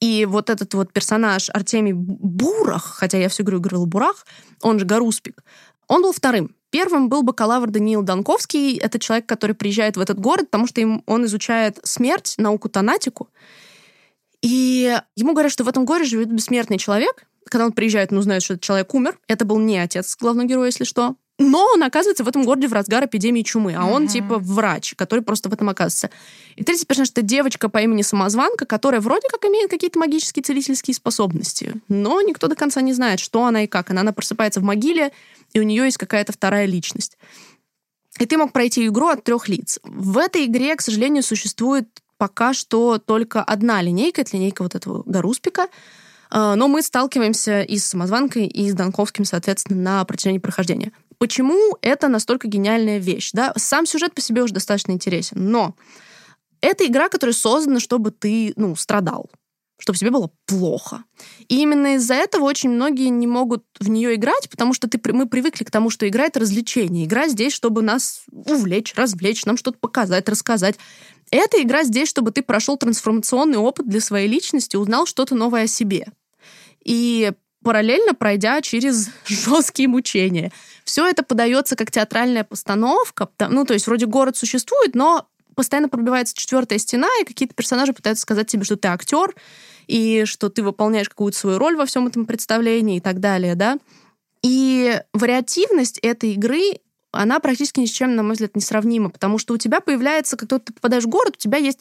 И вот этот вот персонаж Артемий Бурах, хотя я все говорю, говорила Бурах, он же Гаруспик, он был вторым. Первым был бакалавр Даниил Донковский. Это человек, который приезжает в этот город, потому что им, он изучает смерть, науку тонатику. И ему говорят, что в этом городе живет бессмертный человек. Когда он приезжает, он узнает, что этот человек умер. Это был не отец главного героя, если что. Но он оказывается в этом городе в разгар эпидемии чумы, а он типа врач, который просто в этом оказывается. И третий персонаж это девочка по имени Самозванка, которая вроде как имеет какие-то магические целительские способности, но никто до конца не знает, что она и как. Она, она просыпается в могиле, и у нее есть какая-то вторая личность. И ты мог пройти игру от трех лиц. В этой игре, к сожалению, существует пока что только одна линейка, это линейка вот этого Гаруспика, а, но мы сталкиваемся и с самозванкой, и с Донковским, соответственно, на протяжении прохождения. Почему это настолько гениальная вещь? Да? Сам сюжет по себе уже достаточно интересен, но это игра, которая создана, чтобы ты ну, страдал, чтобы тебе было плохо. И именно из-за этого очень многие не могут в нее играть, потому что ты, мы привыкли к тому, что игра — это развлечение. Игра здесь, чтобы нас увлечь, развлечь, нам что-то показать, рассказать. Эта игра здесь, чтобы ты прошел трансформационный опыт для своей личности, узнал что-то новое о себе. И параллельно пройдя через (laughs) жесткие мучения. Все это подается как театральная постановка. Ну, то есть вроде город существует, но постоянно пробивается четвертая стена, и какие-то персонажи пытаются сказать тебе, что ты актер, и что ты выполняешь какую-то свою роль во всем этом представлении и так далее, да. И вариативность этой игры она практически ни с чем, на мой взгляд, не сравнима, потому что у тебя появляется, как только ты попадаешь в город, у тебя есть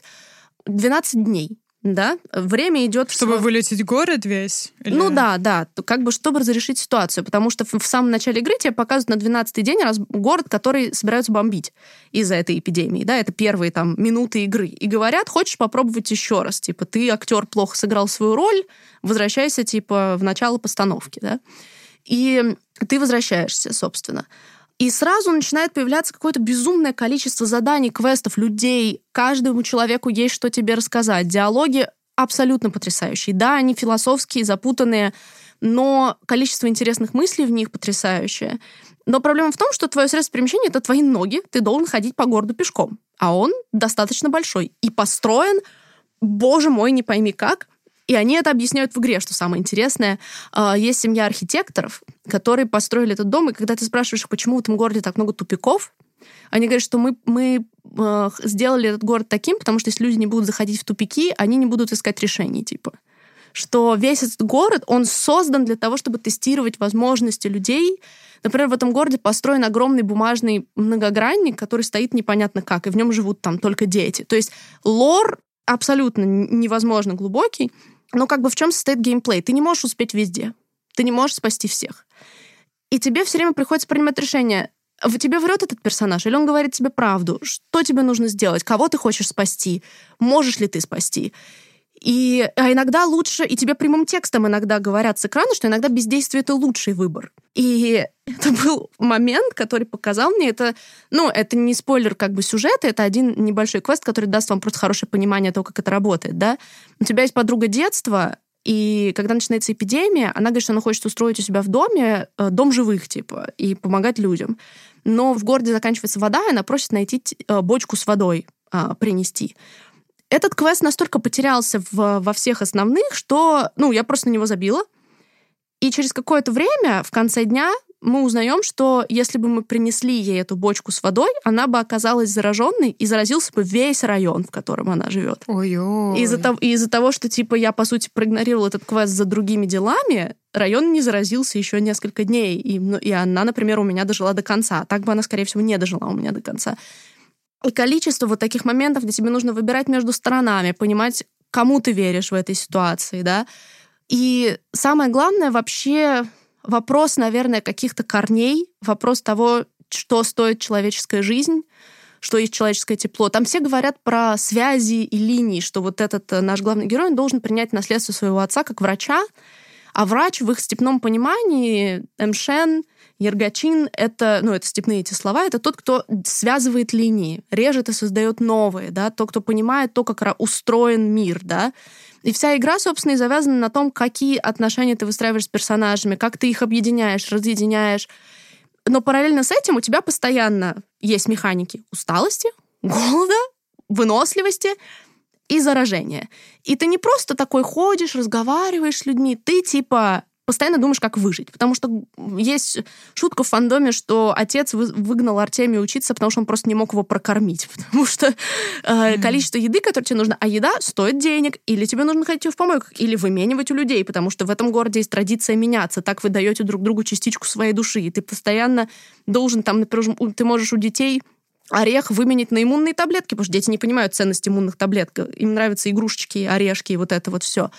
12 дней да, время идет... Чтобы в... вылететь город весь? Или... Ну да, да, как бы чтобы разрешить ситуацию, потому что в самом начале игры тебе показывают на 12-й день раз город, который собираются бомбить из-за этой эпидемии, да, это первые там минуты игры. И говорят, хочешь попробовать еще раз, типа, ты, актер, плохо сыграл свою роль, возвращайся, типа, в начало постановки, да. И ты возвращаешься, собственно. И сразу начинает появляться какое-то безумное количество заданий, квестов, людей. Каждому человеку есть что тебе рассказать. Диалоги абсолютно потрясающие. Да, они философские, запутанные, но количество интересных мыслей в них потрясающее. Но проблема в том, что твое средство перемещения — это твои ноги. Ты должен ходить по городу пешком. А он достаточно большой. И построен, боже мой, не пойми как, и они это объясняют в игре, что самое интересное. А, есть семья архитекторов, которые построили этот дом, и когда ты спрашиваешь, почему в этом городе так много тупиков, они говорят, что мы, мы э, сделали этот город таким, потому что если люди не будут заходить в тупики, они не будут искать решений, типа. Что весь этот город, он создан для того, чтобы тестировать возможности людей. Например, в этом городе построен огромный бумажный многогранник, который стоит непонятно как, и в нем живут там только дети. То есть лор абсолютно невозможно глубокий, но как бы в чем состоит геймплей? Ты не можешь успеть везде. Ты не можешь спасти всех. И тебе все время приходится принимать решение, в тебе врет этот персонаж, или он говорит тебе правду, что тебе нужно сделать, кого ты хочешь спасти, можешь ли ты спасти. И, а иногда лучше, и тебе прямым текстом иногда говорят с экрана, что иногда бездействие — это лучший выбор. И это был момент, который показал мне это... Ну, это не спойлер как бы сюжета, это один небольшой квест, который даст вам просто хорошее понимание того, как это работает, да. У тебя есть подруга детства, и когда начинается эпидемия, она говорит, что она хочет устроить у себя в доме э, дом живых, типа, и помогать людям. Но в городе заканчивается вода, и она просит найти э, бочку с водой, а, принести. Этот квест настолько потерялся в, во всех основных, что, ну, я просто на него забила. И через какое-то время, в конце дня, мы узнаем, что если бы мы принесли ей эту бочку с водой, она бы оказалась зараженной и заразился бы весь район, в котором она живет. Ой-ой. Из-за того, из-за того, что типа я по сути проигнорировала этот квест за другими делами, район не заразился еще несколько дней, и, ну, и она, например, у меня дожила до конца. Так бы она, скорее всего, не дожила у меня до конца. И количество вот таких моментов, где тебе нужно выбирать между сторонами, понимать, кому ты веришь в этой ситуации, да. И самое главное вообще вопрос, наверное, каких-то корней, вопрос того, что стоит человеческая жизнь, что есть человеческое тепло. Там все говорят про связи и линии, что вот этот э, наш главный герой должен принять наследство своего отца как врача, а врач в их степном понимании, Эмшен, Ергачин — это, ну, это степные эти слова, это тот, кто связывает линии, режет и создает новые, да, тот, кто понимает то, как устроен мир, да. И вся игра, собственно, и завязана на том, какие отношения ты выстраиваешь с персонажами, как ты их объединяешь, разъединяешь. Но параллельно с этим у тебя постоянно есть механики усталости, голода, выносливости, и заражение. И ты не просто такой ходишь, разговариваешь с людьми, ты типа постоянно думаешь, как выжить. Потому что есть шутка в фандоме, что отец выгнал Артемия учиться, потому что он просто не мог его прокормить. (laughs) Потому что э, mm. количество еды, которое тебе нужно, а еда стоит денег, или тебе нужно ходить в помойках, или выменивать у людей, потому что в этом городе есть традиция меняться. Так вы даете друг другу частичку своей души, и ты постоянно должен там, например, ты можешь у детей орех выменить на иммунные таблетки, потому что дети не понимают ценность иммунных таблеток. Им нравятся игрушечки, орешки и вот это вот все.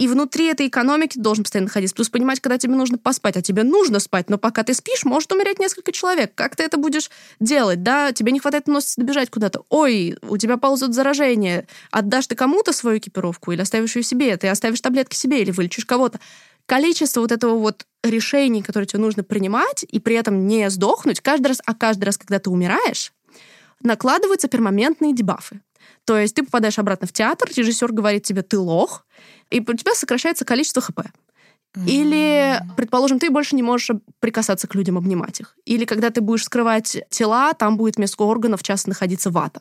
И внутри этой экономики должен постоянно находиться. Плюс понимать, когда тебе нужно поспать, а тебе нужно спать, но пока ты спишь, может умереть несколько человек. Как ты это будешь делать, да? Тебе не хватает носиться добежать куда-то. Ой, у тебя ползут заражение. Отдашь ты кому-то свою экипировку или оставишь ее себе? Ты оставишь таблетки себе или вылечишь кого-то? Количество вот этого вот решений, которые тебе нужно принимать, и при этом не сдохнуть каждый раз, а каждый раз, когда ты умираешь, накладываются пермоментные дебафы. То есть ты попадаешь обратно в театр, режиссер говорит тебе, ты лох, и у тебя сокращается количество ХП. Или, предположим, ты больше не можешь прикасаться к людям, обнимать их. Или когда ты будешь скрывать тела, там будет вместо органов часто находиться вата.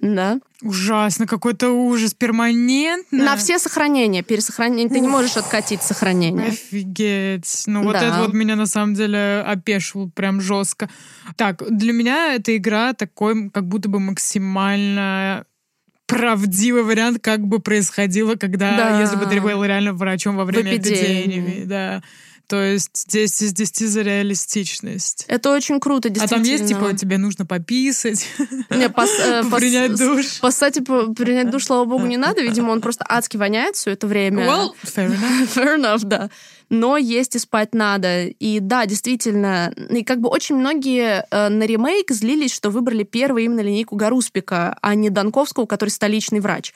Да. Ужасно, какой-то ужас, перманентно. На все сохранения, пересохранение. Ты не можешь откатить сохранение. Офигеть. Ну вот да. это вот меня на самом деле опешил прям жестко. Так, для меня эта игра такой, как будто бы максимально правдивый вариант, как бы происходило, когда, да. если бы ты был реально врачом во время эпидемии. Да. То есть 10 из 10 за реалистичность. Это очень круто, действительно. А там есть, типа, тебе нужно пописать, (laughs) не, пос, э, (laughs) принять душ. Поссать, принять душ, слава богу, не надо. Видимо, он просто адски воняет все это время. Well, fair enough. (laughs) fair enough, да. Но есть и спать надо. И да, действительно, и как бы очень многие э, на ремейк злились, что выбрали первый именно линейку Гаруспика, а не Донковского, который столичный врач.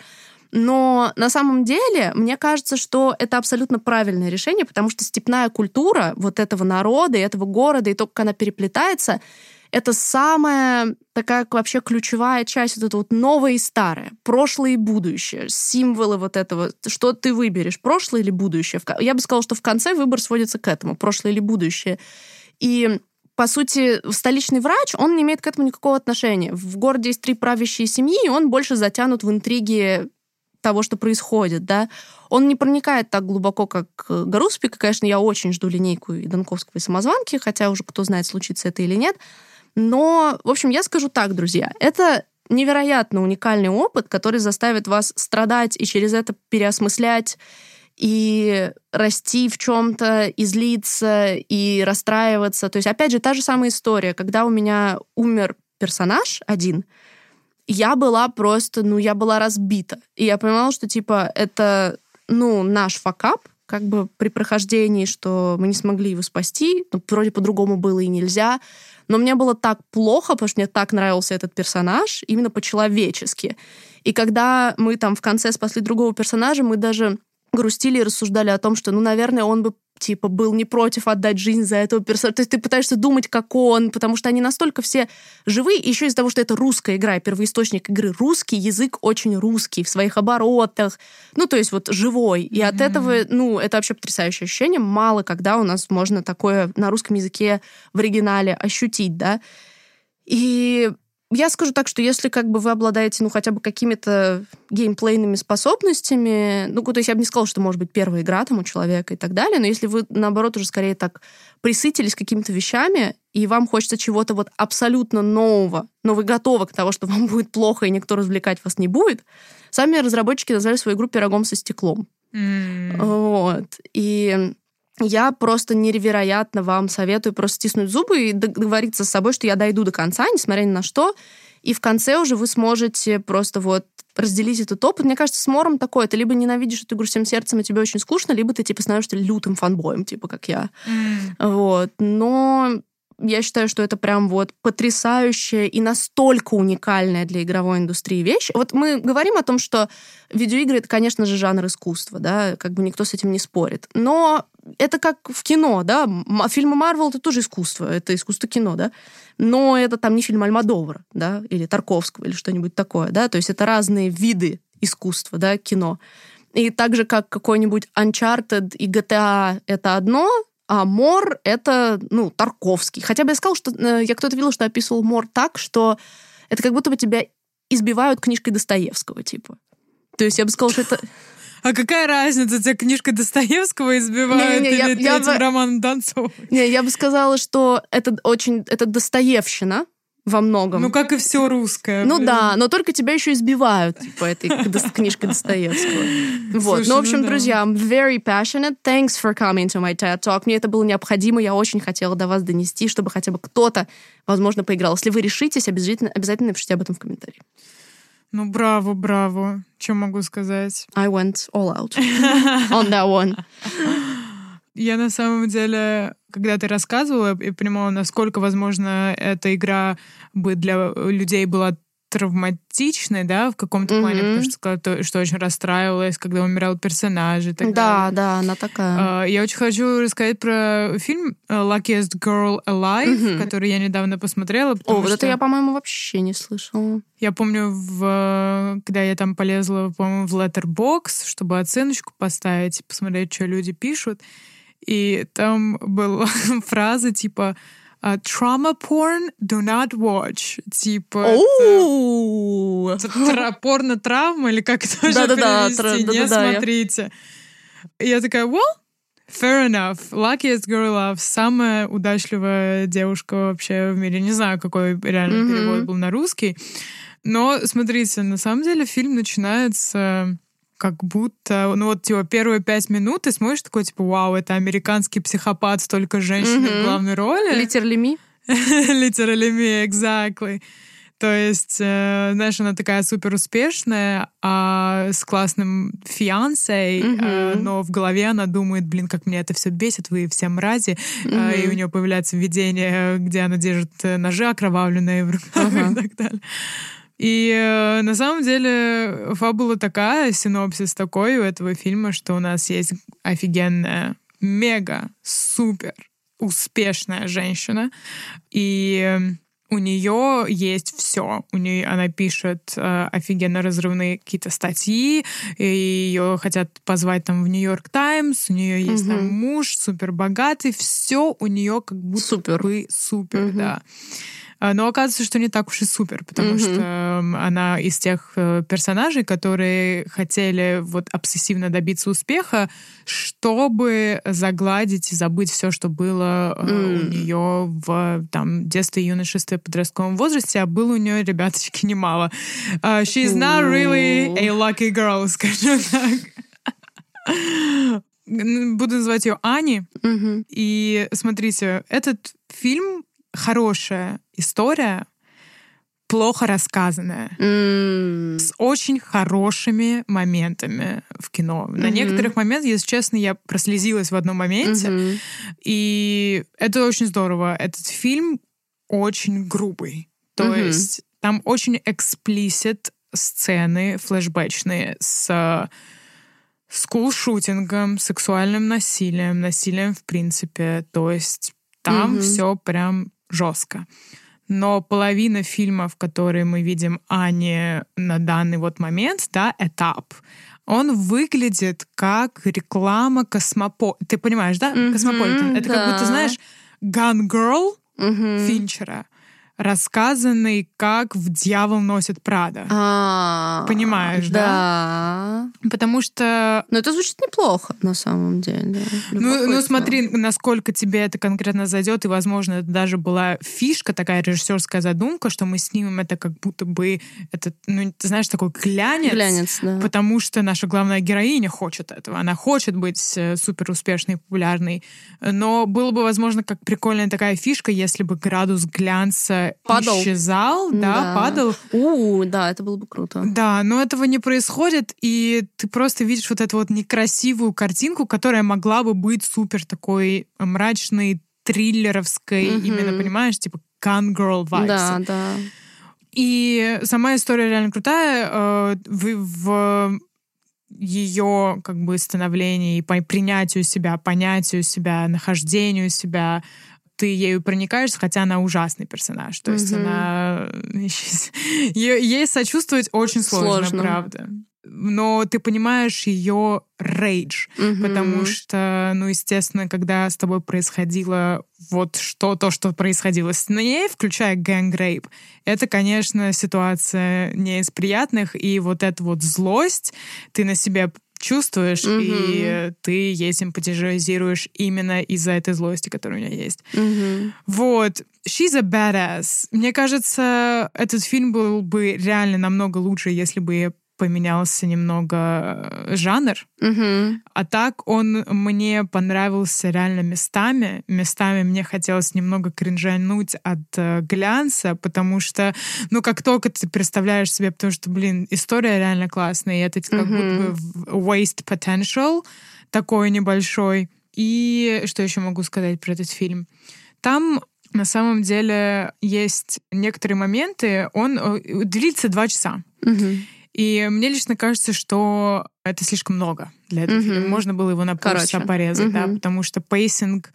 Но на самом деле, мне кажется, что это абсолютно правильное решение, потому что степная культура вот этого народа и этого города, и то, как она переплетается, это самая такая вообще ключевая часть, вот это вот новое и старое, прошлое и будущее, символы вот этого, что ты выберешь, прошлое или будущее. Я бы сказала, что в конце выбор сводится к этому, прошлое или будущее. И по сути, столичный врач, он не имеет к этому никакого отношения. В городе есть три правящие семьи, и он больше затянут в интриги того, что происходит, да. Он не проникает так глубоко, как э, Гаруспик. Конечно, я очень жду линейку и Донковского, и Самозванки, хотя уже кто знает, случится это или нет. Но, в общем, я скажу так, друзья, это невероятно уникальный опыт, который заставит вас страдать и через это переосмыслять и расти в чем-то, и злиться, и расстраиваться. То есть, опять же, та же самая история, когда у меня умер персонаж один — я была просто, ну, я была разбита. И я понимала, что, типа, это, ну, наш факап, как бы при прохождении, что мы не смогли его спасти, ну, вроде по-другому было и нельзя, но мне было так плохо, потому что мне так нравился этот персонаж, именно по-человечески. И когда мы там в конце спасли другого персонажа, мы даже грустили и рассуждали о том, что, ну, наверное, он бы типа, был не против отдать жизнь за этого персонажа. То есть ты пытаешься думать, как он, потому что они настолько все живые, еще из-за того, что это русская игра, первоисточник игры русский, язык очень русский в своих оборотах, ну, то есть вот живой. И mm-hmm. от этого, ну, это вообще потрясающее ощущение. Мало когда у нас можно такое на русском языке в оригинале ощутить, да. И я скажу так, что если как бы вы обладаете, ну, хотя бы какими-то геймплейными способностями, ну, то есть я бы не сказала, что может быть первая игра там у человека и так далее, но если вы, наоборот, уже скорее так присытились какими-то вещами, и вам хочется чего-то вот абсолютно нового, но вы готовы к тому, что (laughs) вам будет плохо, и никто развлекать вас не будет, сами разработчики назвали свою игру «Пирогом со стеклом». М. Вот. И я просто невероятно вам советую просто стиснуть зубы и договориться с собой, что я дойду до конца, несмотря ни на что. И в конце уже вы сможете просто вот разделить этот опыт. Мне кажется, с Мором такое. Ты либо ненавидишь эту игру всем сердцем, и тебе очень скучно, либо ты типа становишься лютым фанбоем, типа как я. Вот. Но я считаю, что это прям вот потрясающая и настолько уникальная для игровой индустрии вещь. Вот мы говорим о том, что видеоигры — это, конечно же, жанр искусства, да, как бы никто с этим не спорит. Но это как в кино, да, М- фильмы Марвел — это тоже искусство, это искусство кино, да, но это там не фильм Альмадовра, да, или Тарковского, или что-нибудь такое, да, то есть это разные виды искусства, да, кино. И так же, как какой-нибудь Uncharted и GTA — это одно, а Мор — это, ну, Тарковский. Хотя бы я сказал, что... э, я кто-то видел, что описывал Мор так, что это как будто бы тебя избивают книжкой Достоевского, типа. То есть я бы сказала, что это... А какая разница, тебя книжка Достоевского избивает Не-не-не, я- или я этим бы- романом Донцова? Не, я бы сказала, что это очень... Это Достоевщина во многом. Ну, как и все русское. Ну блин. да, но только тебя еще избивают, типа, этой книжкой Достоевского. (laughs) Вот. Слушай, ну, в ну общем, да. друзья, I'm very passionate. Thanks for coming to my TED Talk. Мне это было необходимо, я очень хотела до вас донести, чтобы хотя бы кто-то, возможно, поиграл. Если вы решитесь, обязательно, обязательно напишите об этом в комментарии. Ну, браво, браво. Что могу сказать? I went all out (laughs) on that one. Я на самом деле, когда ты рассказывала, я понимала, насколько, возможно, эта игра бы для людей была травматичной, да, в каком-то плане, Мгм. потому что сказала, то- что очень расстраивалась, когда умирал персонаж и так Да, далее. да, она такая. А, Я очень хочу рассказать про фильм э, Luckiest Girl Alive, Мгм. который я недавно посмотрела. О, вот это что я, по-моему, вообще не слышала. я помню, в, когда я там полезла, по-моему, в Letterbox, чтобы оценочку поставить, посмотреть, что люди пишут. И там была (laughs) фраза типа «Trauma porn do not watch». Типа порно-травма, или как это уже перевести, не смотрите. Я такая, well, fair enough. Luckiest girl love. Самая удачливая девушка вообще в мире. Не знаю, какой реально Мгм. перевод был на русский. Но, смотрите, на самом деле фильм начинается как будто, ну вот, типа, первые пять минут ты смотришь такой, типа, вау, это американский психопат, столько женщин Мгм. в главной роли. Literally me. Literally me, exactly. То есть, э, знаешь, она такая супер успешная, а с классным фиансой, Мгм. э, но в голове она думает, блин, как меня это все бесит, вы все мрази. Э, и у нее появляется видение, где она держит э, ножи окровавленные в руках Ага. и так далее. И э, на самом деле фабула такая, синопсис такой у этого фильма, что у нас есть офигенная, мега, супер успешная женщина, и у нее есть все. У нее она пишет э, офигенно разрывные какие-то статьи, и ее хотят позвать там в Нью-Йорк Таймс. У нее есть там Мгм. муж супер богатый, все у нее как будто Супер. бы супер, Мгм. да. А, Но оказывается, что не так уж и супер, потому Мгм. что м, она из тех э, персонажей, которые хотели вот обсессивно добиться успеха, чтобы загладить и забыть все, что было э, у нее в там детстве, юношестве, подростковом возрасте, а было у нее, ребяточки, (laughs) немало. А, She's not really a lucky girl, (laughs) скажем так. Буду называть ее Ани. Мгм. И смотрите, этот фильм хорошая история, плохо рассказанная, М. с очень хорошими моментами в кино. На Мгм. некоторых моментах, если честно, я прослезилась в одном моменте, Мгм. и это очень здорово. Этот фильм очень грубый. То Мгм. есть там очень эксплисит сцены флешбэчные с скулшутингом, сексуальным насилием, насилием в принципе. То есть там Мгм. все прям жестко. Но половина фильмов, которые мы видим Ани на данный вот момент, да, этап, он выглядит как реклама космопо... Ты понимаешь, да? Мгм, Космополитен. Это как будто, да. знаешь, Gun Girl Мгм. Финчера. Рассказанный как в «Дьявол носит Прада». А, Понимаешь, да? да? Потому что... Но это звучит неплохо, на самом деле. Ну, ну, смотри, насколько тебе это конкретно зайдет, и, возможно, это даже была фишка, такая режиссерская задумка, что мы снимем это как будто бы, это, ну, ты знаешь, такой глянец, Глянец, да. потому что наша главная героиня хочет этого. Она хочет быть э, супер успешной, популярной. Но было бы, возможно, как прикольная такая фишка, если бы градус глянца Падал. исчезал, да, Да. падал. У, да, это было бы круто. Да, но этого не происходит, и ты просто видишь вот эту вот некрасивую картинку, которая могла бы быть супер такой мрачной, триллеровской, Мгм. именно, понимаешь, типа Gun Girl vibes. Да, да. И сама история реально крутая. э, В, в ее как бы становлении, по принятию себя, понятию себя, нахождению себя, ты ею проникаешься, хотя она ужасный персонаж. То есть она... (laughs) Ей сочувствовать очень сложно, Сложно. правда. Но ты понимаешь ее рейдж, Мгм. потому что, ну, естественно, когда с тобой происходило вот что, то, что происходило с ней, включая гэнгрейп, это, конечно, ситуация не из приятных, и вот эта вот злость ты на себе чувствуешь, Мгм. и ты ей симпатизируешь именно из-за этой злости, которая у нее есть. Мгм. Вот. She's a badass. Мне кажется, этот фильм был бы реально намного лучше, если бы поменялся немного э, жанр. Мгм. А так он мне понравился реально местами. Местами мне хотелось немного кринжануть от э, глянца, потому что, ну, как только ты представляешь себе, потому что, блин, история реально классная, и это как Мгм. будто бы wasted potential такой небольшой. И что еще могу сказать про этот фильм? Там на самом деле есть некоторые моменты, он э, длится два часа. Мгм. И мне лично кажется, что это слишком много для этого Мгм. фильма. Можно было его на полчаса порезать, да, Мгм. потому что pacing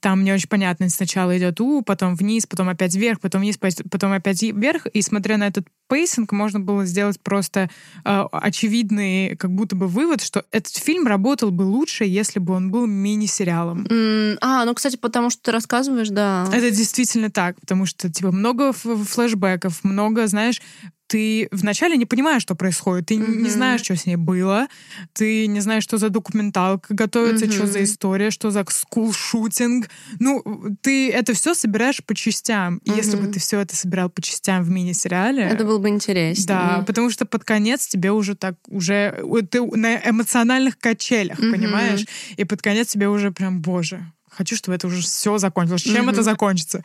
там не очень понятно. Сначала идет у, потом вниз, потом опять вверх, потом вниз, потом опять вверх. И смотря на этот pacing, можно было сделать просто э, очевидный как будто бы вывод, что этот фильм работал бы лучше, если бы он был мини-сериалом. М, А, ну, кстати, потому что ты рассказываешь, да. Это действительно так, потому что, типа, много флешбеков, много, знаешь, ты вначале не понимаешь, что происходит, ты Мгм. не знаешь, что с ней было, ты не знаешь, что за документалка готовится, что за история, что за скул-шутинг. Ну, ты это все собираешь по частям. И если бы ты все это собирал по частям в мини-сериале... Это было бы интереснее. Да, потому что под конец тебе уже так, уже ты на эмоциональных качелях, Мгм. понимаешь? И под конец тебе уже прям, боже, хочу, чтобы это уже все закончилось. Чем Мгм. это закончится?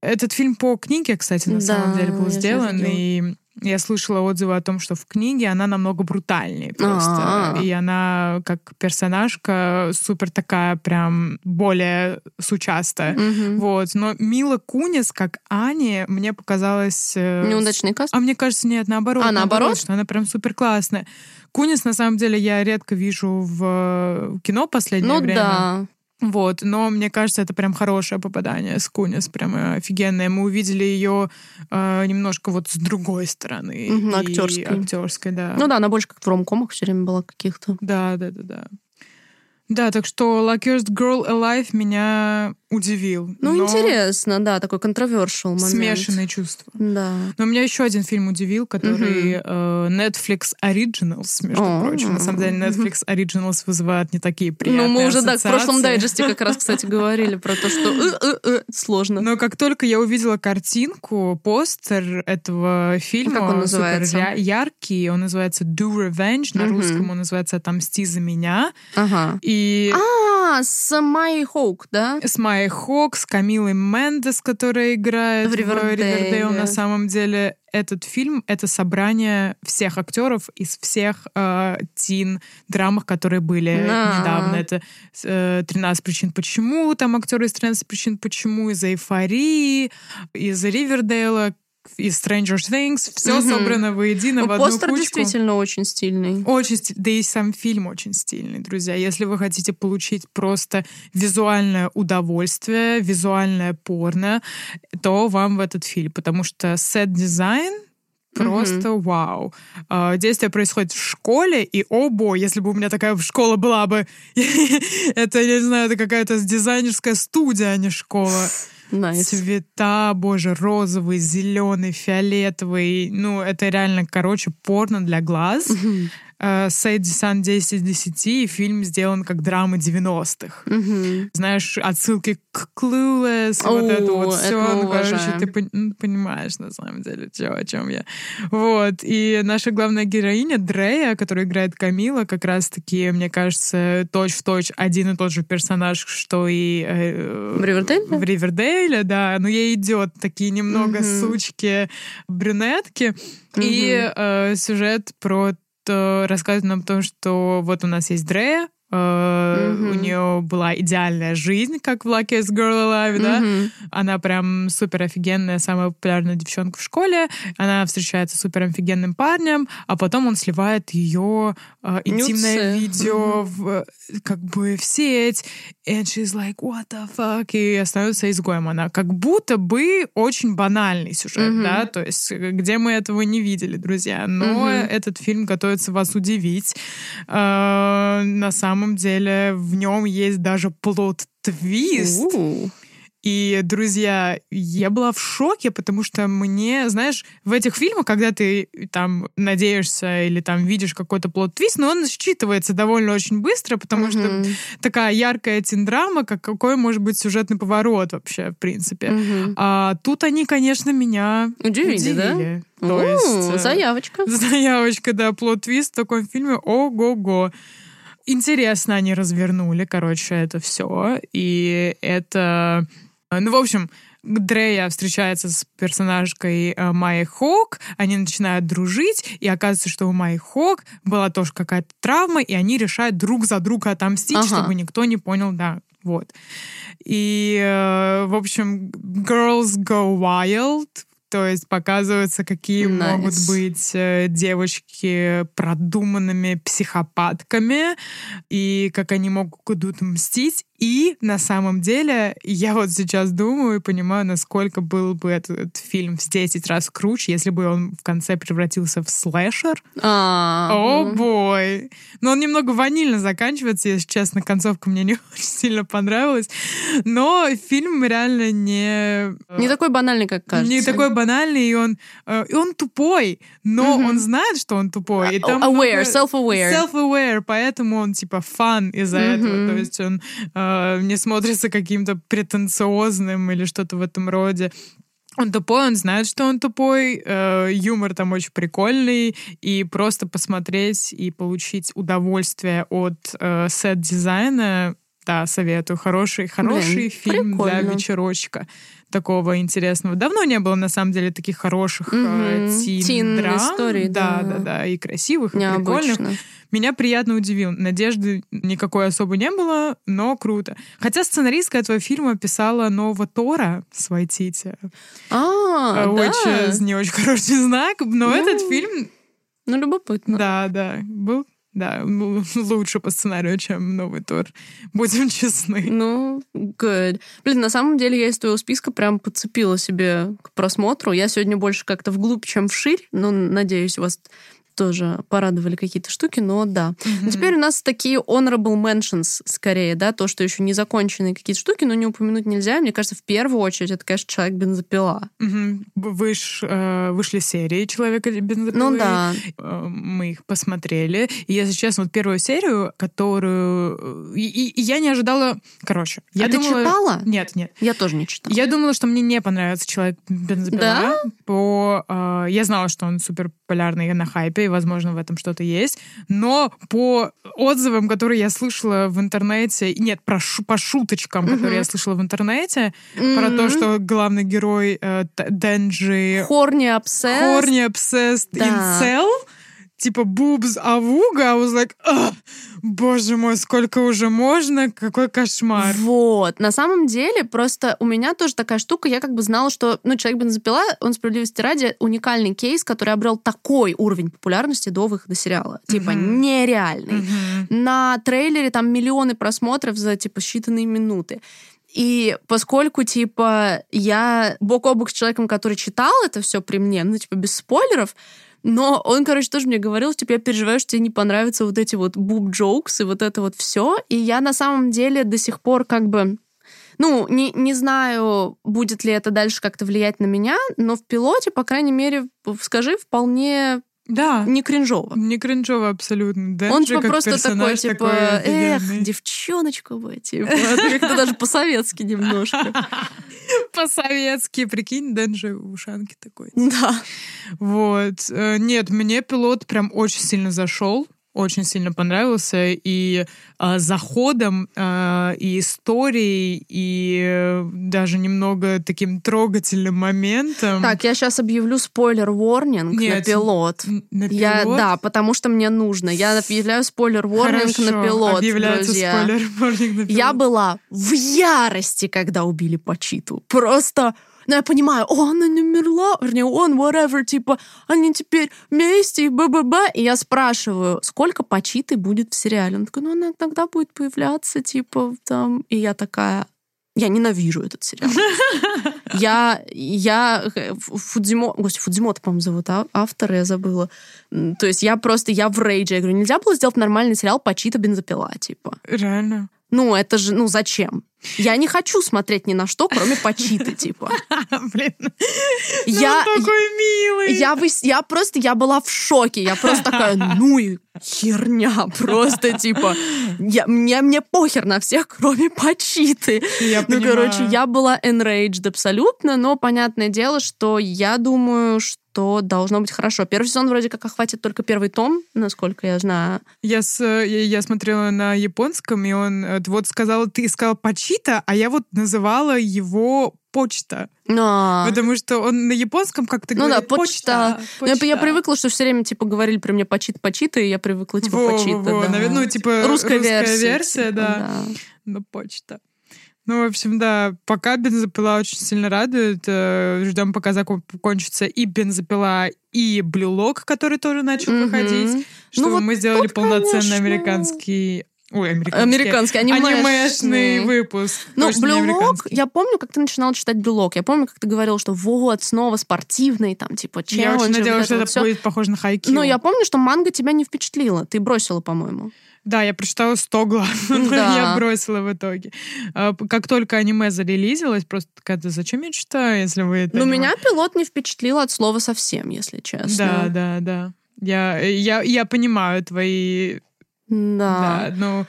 Этот фильм по книге, кстати, на Да, самом деле был сделан, и я слышала отзывы о том, что в книге она намного брутальнее просто. А-а. И она, как персонажка, супер такая прям более сучастая. Мгм. Вот. Но Мила Кунис, как Ани, мне показалось... э, Неудачный каст? а мне кажется, нет, наоборот. А, наоборот? Что она прям супер классная. Кунис, на самом деле, я редко вижу в э, кино последнее Ну время. да. Вот, но мне кажется, это прям хорошее попадание с Кунис, прям э, офигенное. Мы увидели ее э, немножко вот с другой стороны. И актерской. актерской, да. Ну да, она больше как в ромкомах все время была каких-то. Да, да, да, да. Да, так что Luckiest Girl Alive меня удивил. Ну, но интересно, да, такой controversial момент. Смешанные чувства. Да. Но меня еще один фильм удивил, который э, Netflix Originals, между О. прочим. На самом деле Netflix Originals вызывает не такие приятные Ну, мы уже, да, в прошлом дайджесте как раз, (laughs) кстати, говорили про то, что э, э, э, сложно. Но как только я увидела картинку, постер этого фильма, Как он называется? яркий, он называется Do Revenge, на русском он называется «Отомсти за меня». Ага. И А, с Майей Хоук, да? с Майей Хок, с Камилой Мендес, которая играет В. Ривердейл. На самом деле этот фильм — это собрание всех актеров из всех э, тин-драмах, которые были Да. недавно. Это э, «13 причин почему», там актеры из «13 причин почему», из «Эйфории», из «Ривердейла», из Stranger Things. Все Мгм. собрано воедино Ну, в одну Постер кучку. действительно очень стильный. Очень стиль- да и сам фильм очень стильный, друзья. Если вы хотите получить просто визуальное удовольствие, визуальное порно, то вам в этот фильм, потому что сет-дизайн просто вау. А, Действие происходит в школе, и о бой, если бы у меня такая школа была бы, (laughs) это, я не знаю, это какая-то дизайнерская студия, а не школа. (laughs) Nice. Цвета, боже, розовый, зеленый, фиолетовый. Ну, это реально, короче, порно для глаз. Мгм. Э, Сан 10 из 10, и фильм сделан как драма 90-х. Мгм. Знаешь, отсылки к Clueless, вот это О, вот это все. мы Ну, короче, уважаем. ты пон- ну, понимаешь, на самом деле, чё, о чем я. Вот. И наша главная героиня Дрея, которая играет Камила, как раз-таки, мне кажется, точь-в-точь один и тот же персонаж, что и э, В Ривердейле? в Ривердейле, да. Но ей идет такие немного Мгм. сучки брюнетки. И э, сюжет про рассказывает нам о том, что вот у нас есть Дрея, Мгм. у нее была идеальная жизнь, как в Luckiest Girl Alive, да? Мгм. Она прям супер офигенная, самая популярная девчонка в школе. Она встречается с супер офигенным парнем, а потом он сливает ее э, интимное Нюцы. видео в, э, как бы в сеть. And she's like, what the fuck? И остается изгоем она. Как будто бы очень банальный сюжет, Мгм. да? То есть э, где мы этого не видели, друзья. Но Мгм. этот фильм готовится вас удивить. Э, на самом деле в нем есть даже plot twist. И, друзья, я была в шоке, потому что мне, знаешь, в этих фильмах, когда ты там надеешься или там видишь какой-то plot twist, но он считывается довольно очень быстро, потому что Мгм. такая яркая teen драма, как какой может быть сюжетный поворот вообще, в принципе. Мгм. А тут они, конечно, меня Удивили, да? удивили. То У, есть... э, Заявочка. (laughs) Заявочка, да, plot twist в таком фильме. Ого-го. Интересно они развернули, короче, это все. И это... Ну, в общем, Дрея встречается с персонажкой э, Майи Хок, они начинают дружить, и оказывается, что у Майи Хок была тоже какая-то травма, и они решают друг за друга отомстить, Ага. чтобы никто не понял, да, вот. И, э, в общем, girls go wild, то есть показывается, какие Nice. могут быть э, девочки продуманными психопатками, и как они могут мстить. И на самом деле я вот сейчас думаю и понимаю, насколько был бы этот фильм в 10 раз круче, если бы он в конце превратился в слэшер. А, О, бой! Но он немного ванильно заканчивается, если честно, концовка мне (laughs) не очень сильно понравилась. Но фильм реально не... Не такой банальный, как кажется. Не такой банальный, и он, э, и он тупой, но Мгм. он знает, что он тупой. И там aware, много- self-aware. Self-aware, поэтому он типа фан из-за этого. Мгм. То есть он э, не смотрится каким-то претенциозным или что-то в этом роде. Он тупой, он знает, что он тупой, э, юмор там очень прикольный, и просто посмотреть и получить удовольствие от э, сет-дизайна, да, советую. Хороший, хороший Блин, фильм для прикольно. вечерочка такого интересного. Давно не было, на самом деле, таких хороших э, Мгм. тин- Тин драм. историй, да, да. да, да, и красивых, и прикольных. Необычно. Меня приятно удивил. Надежды никакой особо не было, но круто. Хотя сценаристка этого фильма писала нового Тора с Вайтити. А, Э, да. Очень, не очень хороший знак, но Ну, этот фильм, Ну, любопытно. да, да, был да, (laughs) лучше по сценарию, чем новый Тор. Будем (laughs) честны. Ну, good. Блин, на самом деле я из твоего списка прям подцепила себе к просмотру. Я сегодня больше как-то вглубь, чем вширь. Ну, надеюсь, вас тоже порадовали какие-то штуки, но да. Ну, Теперь у нас такие honorable mentions скорее, да, то, что еще не законченные какие-то штуки, но не упомянуть нельзя. Мне кажется, в первую очередь это, конечно, человек-бензопила. Мгм. Выш, э, вышли серии «Человека бензопилы». Ну да. Э, Мы их посмотрели. И, если честно, вот первую серию, которую... э, И, и- и я не ожидала... Короче, я а ты думала... читала? Нет, нет. Я тоже не читала. Я думала, что мне не понравится человек бензопила. Да? По, э, я знала, что он супер популярный на хайпе, и, возможно, в этом что-то есть. Но по отзывам, которые я слышала в интернете, нет, про шу- по шуточкам, которые я слышала в интернете, про то, что главный герой э, Денджи Хорни обсесс. horny obsessed Да. Типа boobs авуга, I was like, «Ах, боже мой, сколько уже можно, какой кошмар. Вот. На самом деле, просто у меня тоже такая штука, я как бы знала, что, ну, человек бензопила, он справедливости ради уникальный кейс, который обрел такой уровень популярности до выхода сериала. Типа Мгм. нереальный. Мгм. На трейлере там миллионы просмотров за, типа, считанные минуты. И поскольку, типа, я бок о бок с человеком, который читал это все при мне, ну, типа, без спойлеров, но он, короче, тоже мне говорил, типа, я переживаю, что тебе не понравятся вот эти вот буб джокс и вот это вот все. И я на самом деле до сих пор как бы Ну, не, не знаю, будет ли это дальше как-то влиять на меня, но в пилоте, по крайней мере, скажи, вполне да. Не кринжово. Не кринжово абсолютно. Да? Он типа просто такой, типа, эх, девчоночка вы, типа. Как-то (laughs) даже по-советски немножко. (laughs) По-советски, прикинь, Дэнджи в ушанке такой. Да. Вот. Э, нет, мне пилот прям очень сильно зашел очень сильно понравился и э, заходом, э, и историей, и даже немного таким трогательным моментом. Так, я сейчас объявлю спойлер-ворнинг на пилот. На пилот? Я, да, потому что мне нужно. Я объявляю спойлер-ворнинг на пилот, друзья. спойлер-ворнинг на пилот. Я была в ярости, когда убили Пачиту. Просто но я понимаю, о, она не умерла, вернее, он, whatever, типа, они теперь вместе, и б-б-б. И я спрашиваю, сколько почиты будет в сериале? Он такой, ну, она тогда будет появляться, типа, там. И я такая, я ненавижу этот сериал. (laughs) Я, я, Фудзимо, господи, Фудзимота, по-моему, зовут а, автора, я забыла. То есть я просто, я в рейдже. Я говорю, нельзя было сделать нормальный сериал по чьи-то бензопила, типа. Реально? Ну, это же, ну, зачем? Я не хочу смотреть ни на что, кроме почиты, (laughs) типа. Блин. Ну, я, он такой милый. Я, я просто, я была в шоке. Я просто такая, (laughs) ну и херня просто, типа. Я, мне, мне похер на всех, кроме почиты. Я ну, понимаю. короче, я была enraged абсолютно, но понятное дело, что я думаю, что то должно быть хорошо. Первый сезон вроде как охватит только первый том, насколько я знаю. Я, с, я, я смотрела на японском, и он э, вот сказал, ты сказал почита, а я вот называла его почта. А. Потому что он на японском как-то ну, говорит да, почта. почта. Ну, я, я привыкла, что все время типа говорили при мне почит почита, и я привыкла типа во, почита. Во, да. Ну, типа русская, русская версия, версия типа, да. да. Ну, почта. Ну, в общем, да, пока бензопила очень сильно радует. Э, Ждем, пока закончится и бензопила, и блюлок, который тоже начал Мгм. выходить. Чтобы Ну, вот мы сделали тут, полноценный конечно. американский... Ой, американский. Американский, анимешный. анимешный выпуск. Ну, Блюлок, я помню, как ты начинала читать Блюлок. Я помню, как ты говорил, что вот, снова спортивный, там, типа, челленджи. Я очень вот надеялась, что вот это всё. будет похоже на хайкю. Но я помню, что манга тебя не впечатлила. Ты бросила, по-моему. Да, я прочитала 100 глав, (laughs) но Да. я бросила в итоге. А, Как только аниме зарелизилось, просто такая, да зачем я читаю, если вы это... Не меня пилот не впечатлил от слова совсем, если честно. Да, да, да. Я, я, я понимаю твои... Да. Да, ну,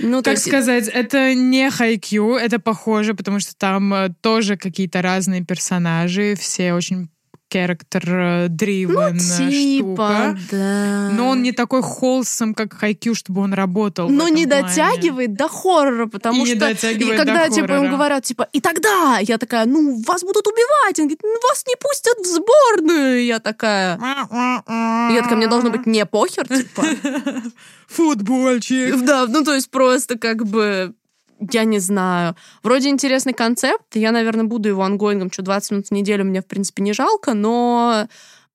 Ну, как есть, сказать, это не хайкю, это похоже, потому что там э, тоже какие-то разные персонажи, все очень character-driven ну, типа, штука. да. Но он не такой холсом, как хайкю, чтобы он работал. но этом не плане. дотягивает до хоррора, потому И не что дотягивает и когда до типа им хоррора. говорят типа и тогда я такая, ну вас будут убивать, он говорит, ну вас не пустят в сборную, я такая, я такая, мне должно быть не похер, типа, (laughs) Футбольчик. да, ну то есть просто как бы я не знаю. Вроде интересный концепт. Я, наверное, буду его ongoing ом. Что 20 минут в неделю мне, в принципе, не жалко, но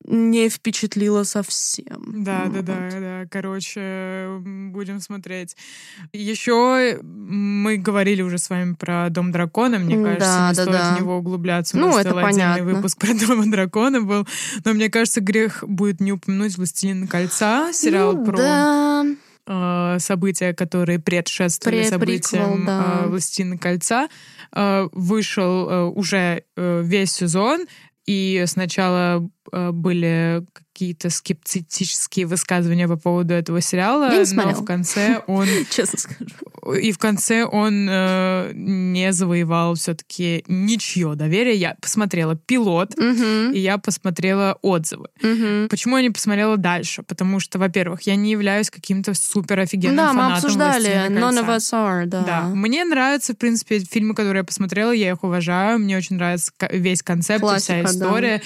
не впечатлило совсем. Да, да, Вот. да, да. Короче, м, будем смотреть. Еще мы говорили уже с вами про Дом дракона. Мне кажется, да, не да, стоит да. в него углубляться. У Ну, нас это целый отдельный понятно. выпуск про Дом дракона был. Но мне кажется, грех будет не упомянуть «Властелин кольца», сериал Ну, про Да. Э, события, которые предшествовали Пре- событиям приквел, да. э, «Властелина кольца». Э, вышел э, уже э, весь сезон, и сначала э, были какие-то скептические высказывания по поводу этого сериала, Я не но смотрела. в конце (laughs) он Честно скажу. и в конце он э, не завоевал все-таки ничье доверие. Я посмотрела пилот, Мгм. и я посмотрела отзывы. Мгм. Почему я не посмотрела дальше? Потому что, во-первых, я не являюсь каким-то супер офигенным Да, мы фанатом обсуждали. «Властелина None of кольца». us are, да. Да, мне нравятся, в принципе, фильмы, которые я посмотрела, я их уважаю, мне очень нравится весь концепт, Классика, вся да. история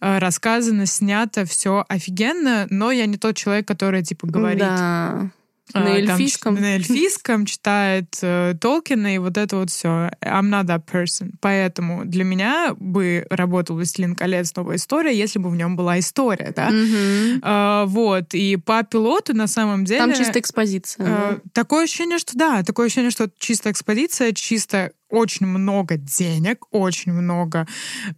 э, рассказана, снята, все офигенно, но я не тот человек, который типа говорит Да. а, На там эльфийском. ч- на эльфийском читает э, Толкина и вот это вот все. I'm not that person. Поэтому для меня бы работал «Властелин колец. Новая история», если бы в нем была история, да? Мгм. А, вот. И по пилоту на самом деле... Там чисто экспозиция. э, да. такое ощущение, что да, такое ощущение, что чисто экспозиция, чисто очень много денег, очень много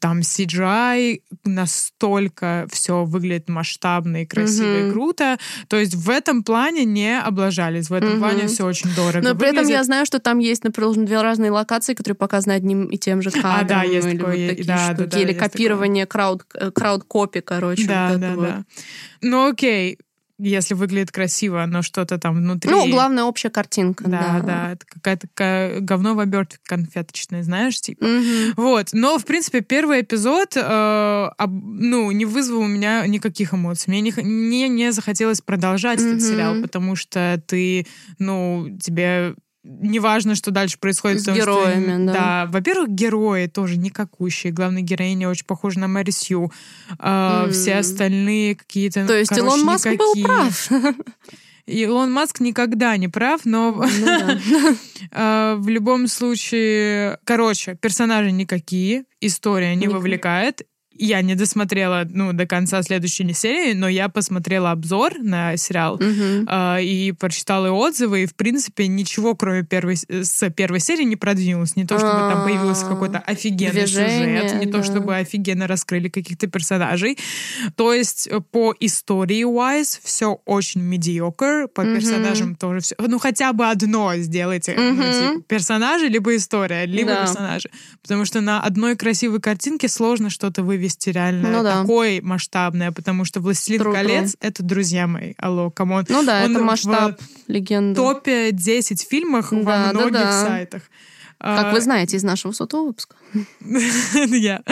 там CGI, настолько все выглядит масштабно и красиво Мгм. и круто. То есть в этом плане не облажались, в этом Мгм. плане все очень дорого Но при этом выглядит. я знаю, что там есть, например, две разные локации, которые показаны одним и тем же кадром. (laughs) А, да, есть или такое, вот такие да, да, штуки. да, или есть копирование крауд, э, крауд-копи, короче. Да, вот это да, вот. да. Ну окей, если выглядит красиво, но что-то там внутри... Ну, главное, общая картинка. Да, Да, да, это какая-то ка- говно в обертке конфеточное, знаешь, типа. Мгм. Вот, но, в принципе, первый эпизод, э, об- ну, не вызвал у меня никаких эмоций. Мне не, мне не захотелось продолжать Мгм. этот сериал, потому что ты, ну, тебе не важно, что дальше происходит. С потому что, героями, да. во-первых, герои тоже никакущие. Главная героиня очень похожа на Мэри Сью. А, М. Все остальные какие-то, То есть короче, Илон Маск был прав. (laughs) Илон Маск никогда не прав, но Ну да. (laughs) а, в любом случае, короче, персонажи никакие, история не Ник- вовлекает. Я не досмотрела ну, до конца следующей серии, но я посмотрела обзор на сериал Мгм. а, и прочитала отзывы, и, в принципе, ничего, кроме первой, с- с первой серии, не продвинулось. Не то, чтобы там появился А, какой-то офигенный движение, сюжет, не то, да. чтобы офигенно раскрыли каких-то персонажей. То есть э, по истории wise все очень mediocre, по Мгм. персонажам тоже все. Ну, хотя бы одно сделайте. Ну, Мгм. типа, персонажи, либо история, либо Да. персонажи. Потому что на одной красивой картинке сложно что-то вывести реально Ну да. такое масштабное, потому что «Властелин True, колец» — это, друзья мои, алло, come on. Ну да, Он это масштаб легенды. топе 10 фильмах во Да, да, многих да. сайтах. Как А, вы знаете из нашего сотого выпуска. (laughs) Я.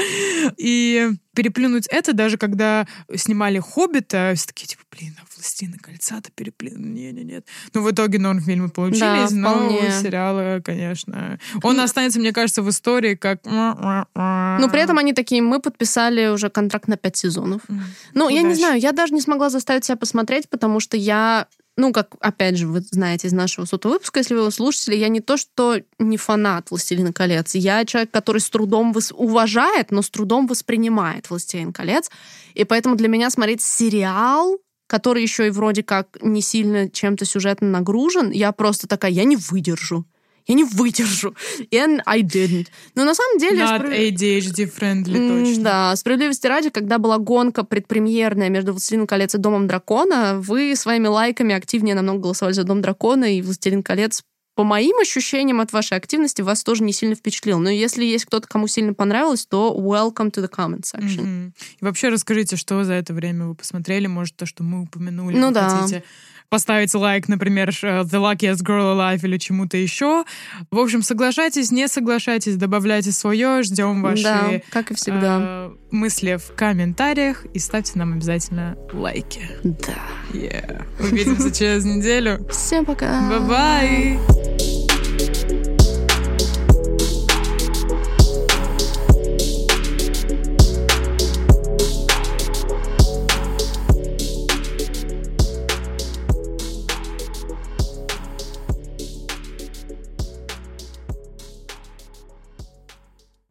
И переплюнуть это, даже когда снимали «Хоббита», все такие, типа, блин, а «Властелина кольца»-то переплюнут. Не, не, нет. Ну, в итоге норм фильмы получились, Да, но вполне. сериалы, конечно... Он останется, мне кажется, в истории как... Но при этом они такие, мы подписали уже контракт на пять сезонов. Ну, я не знаю, я даже не смогла заставить себя посмотреть, потому что я, ну, как, опять же, вы знаете из нашего сотого выпуска, если вы его слушали, я не то, что не фанат «Властелина колец», я человек, который с трудом вос- уважает, но с трудом воспринимает «Властелин колец», и поэтому для меня смотреть сериал, который еще и вроде как не сильно чем-то сюжетно нагружен, я просто такая, я не выдержу. Я не выдержу. And I didn't. Но на самом деле... Not спро- ADHD-friendly, точно. Да, справедливости ради, когда была гонка предпремьерная между «Властелином колец» и «Домом дракона», вы своими лайками активнее намного голосовали за «Дом дракона», и «Властелин колец» по моим ощущениям от вашей активности вас тоже не сильно впечатлил. Но если есть кто-то, кому сильно понравилось, то welcome to the comment section. Мгм. И вообще расскажите, что за это время вы посмотрели, может, то, что мы упомянули, Ну да. хотите поставить лайк, например, The Luckiest Girl Alive или чему-то еще. В общем, соглашайтесь, не соглашайтесь, добавляйте свое, ждем ваши Да, как и всегда. э, мысли в комментариях и ставьте нам обязательно лайки. Да. Yeah. Увидимся через неделю. Всем пока. Bye-bye!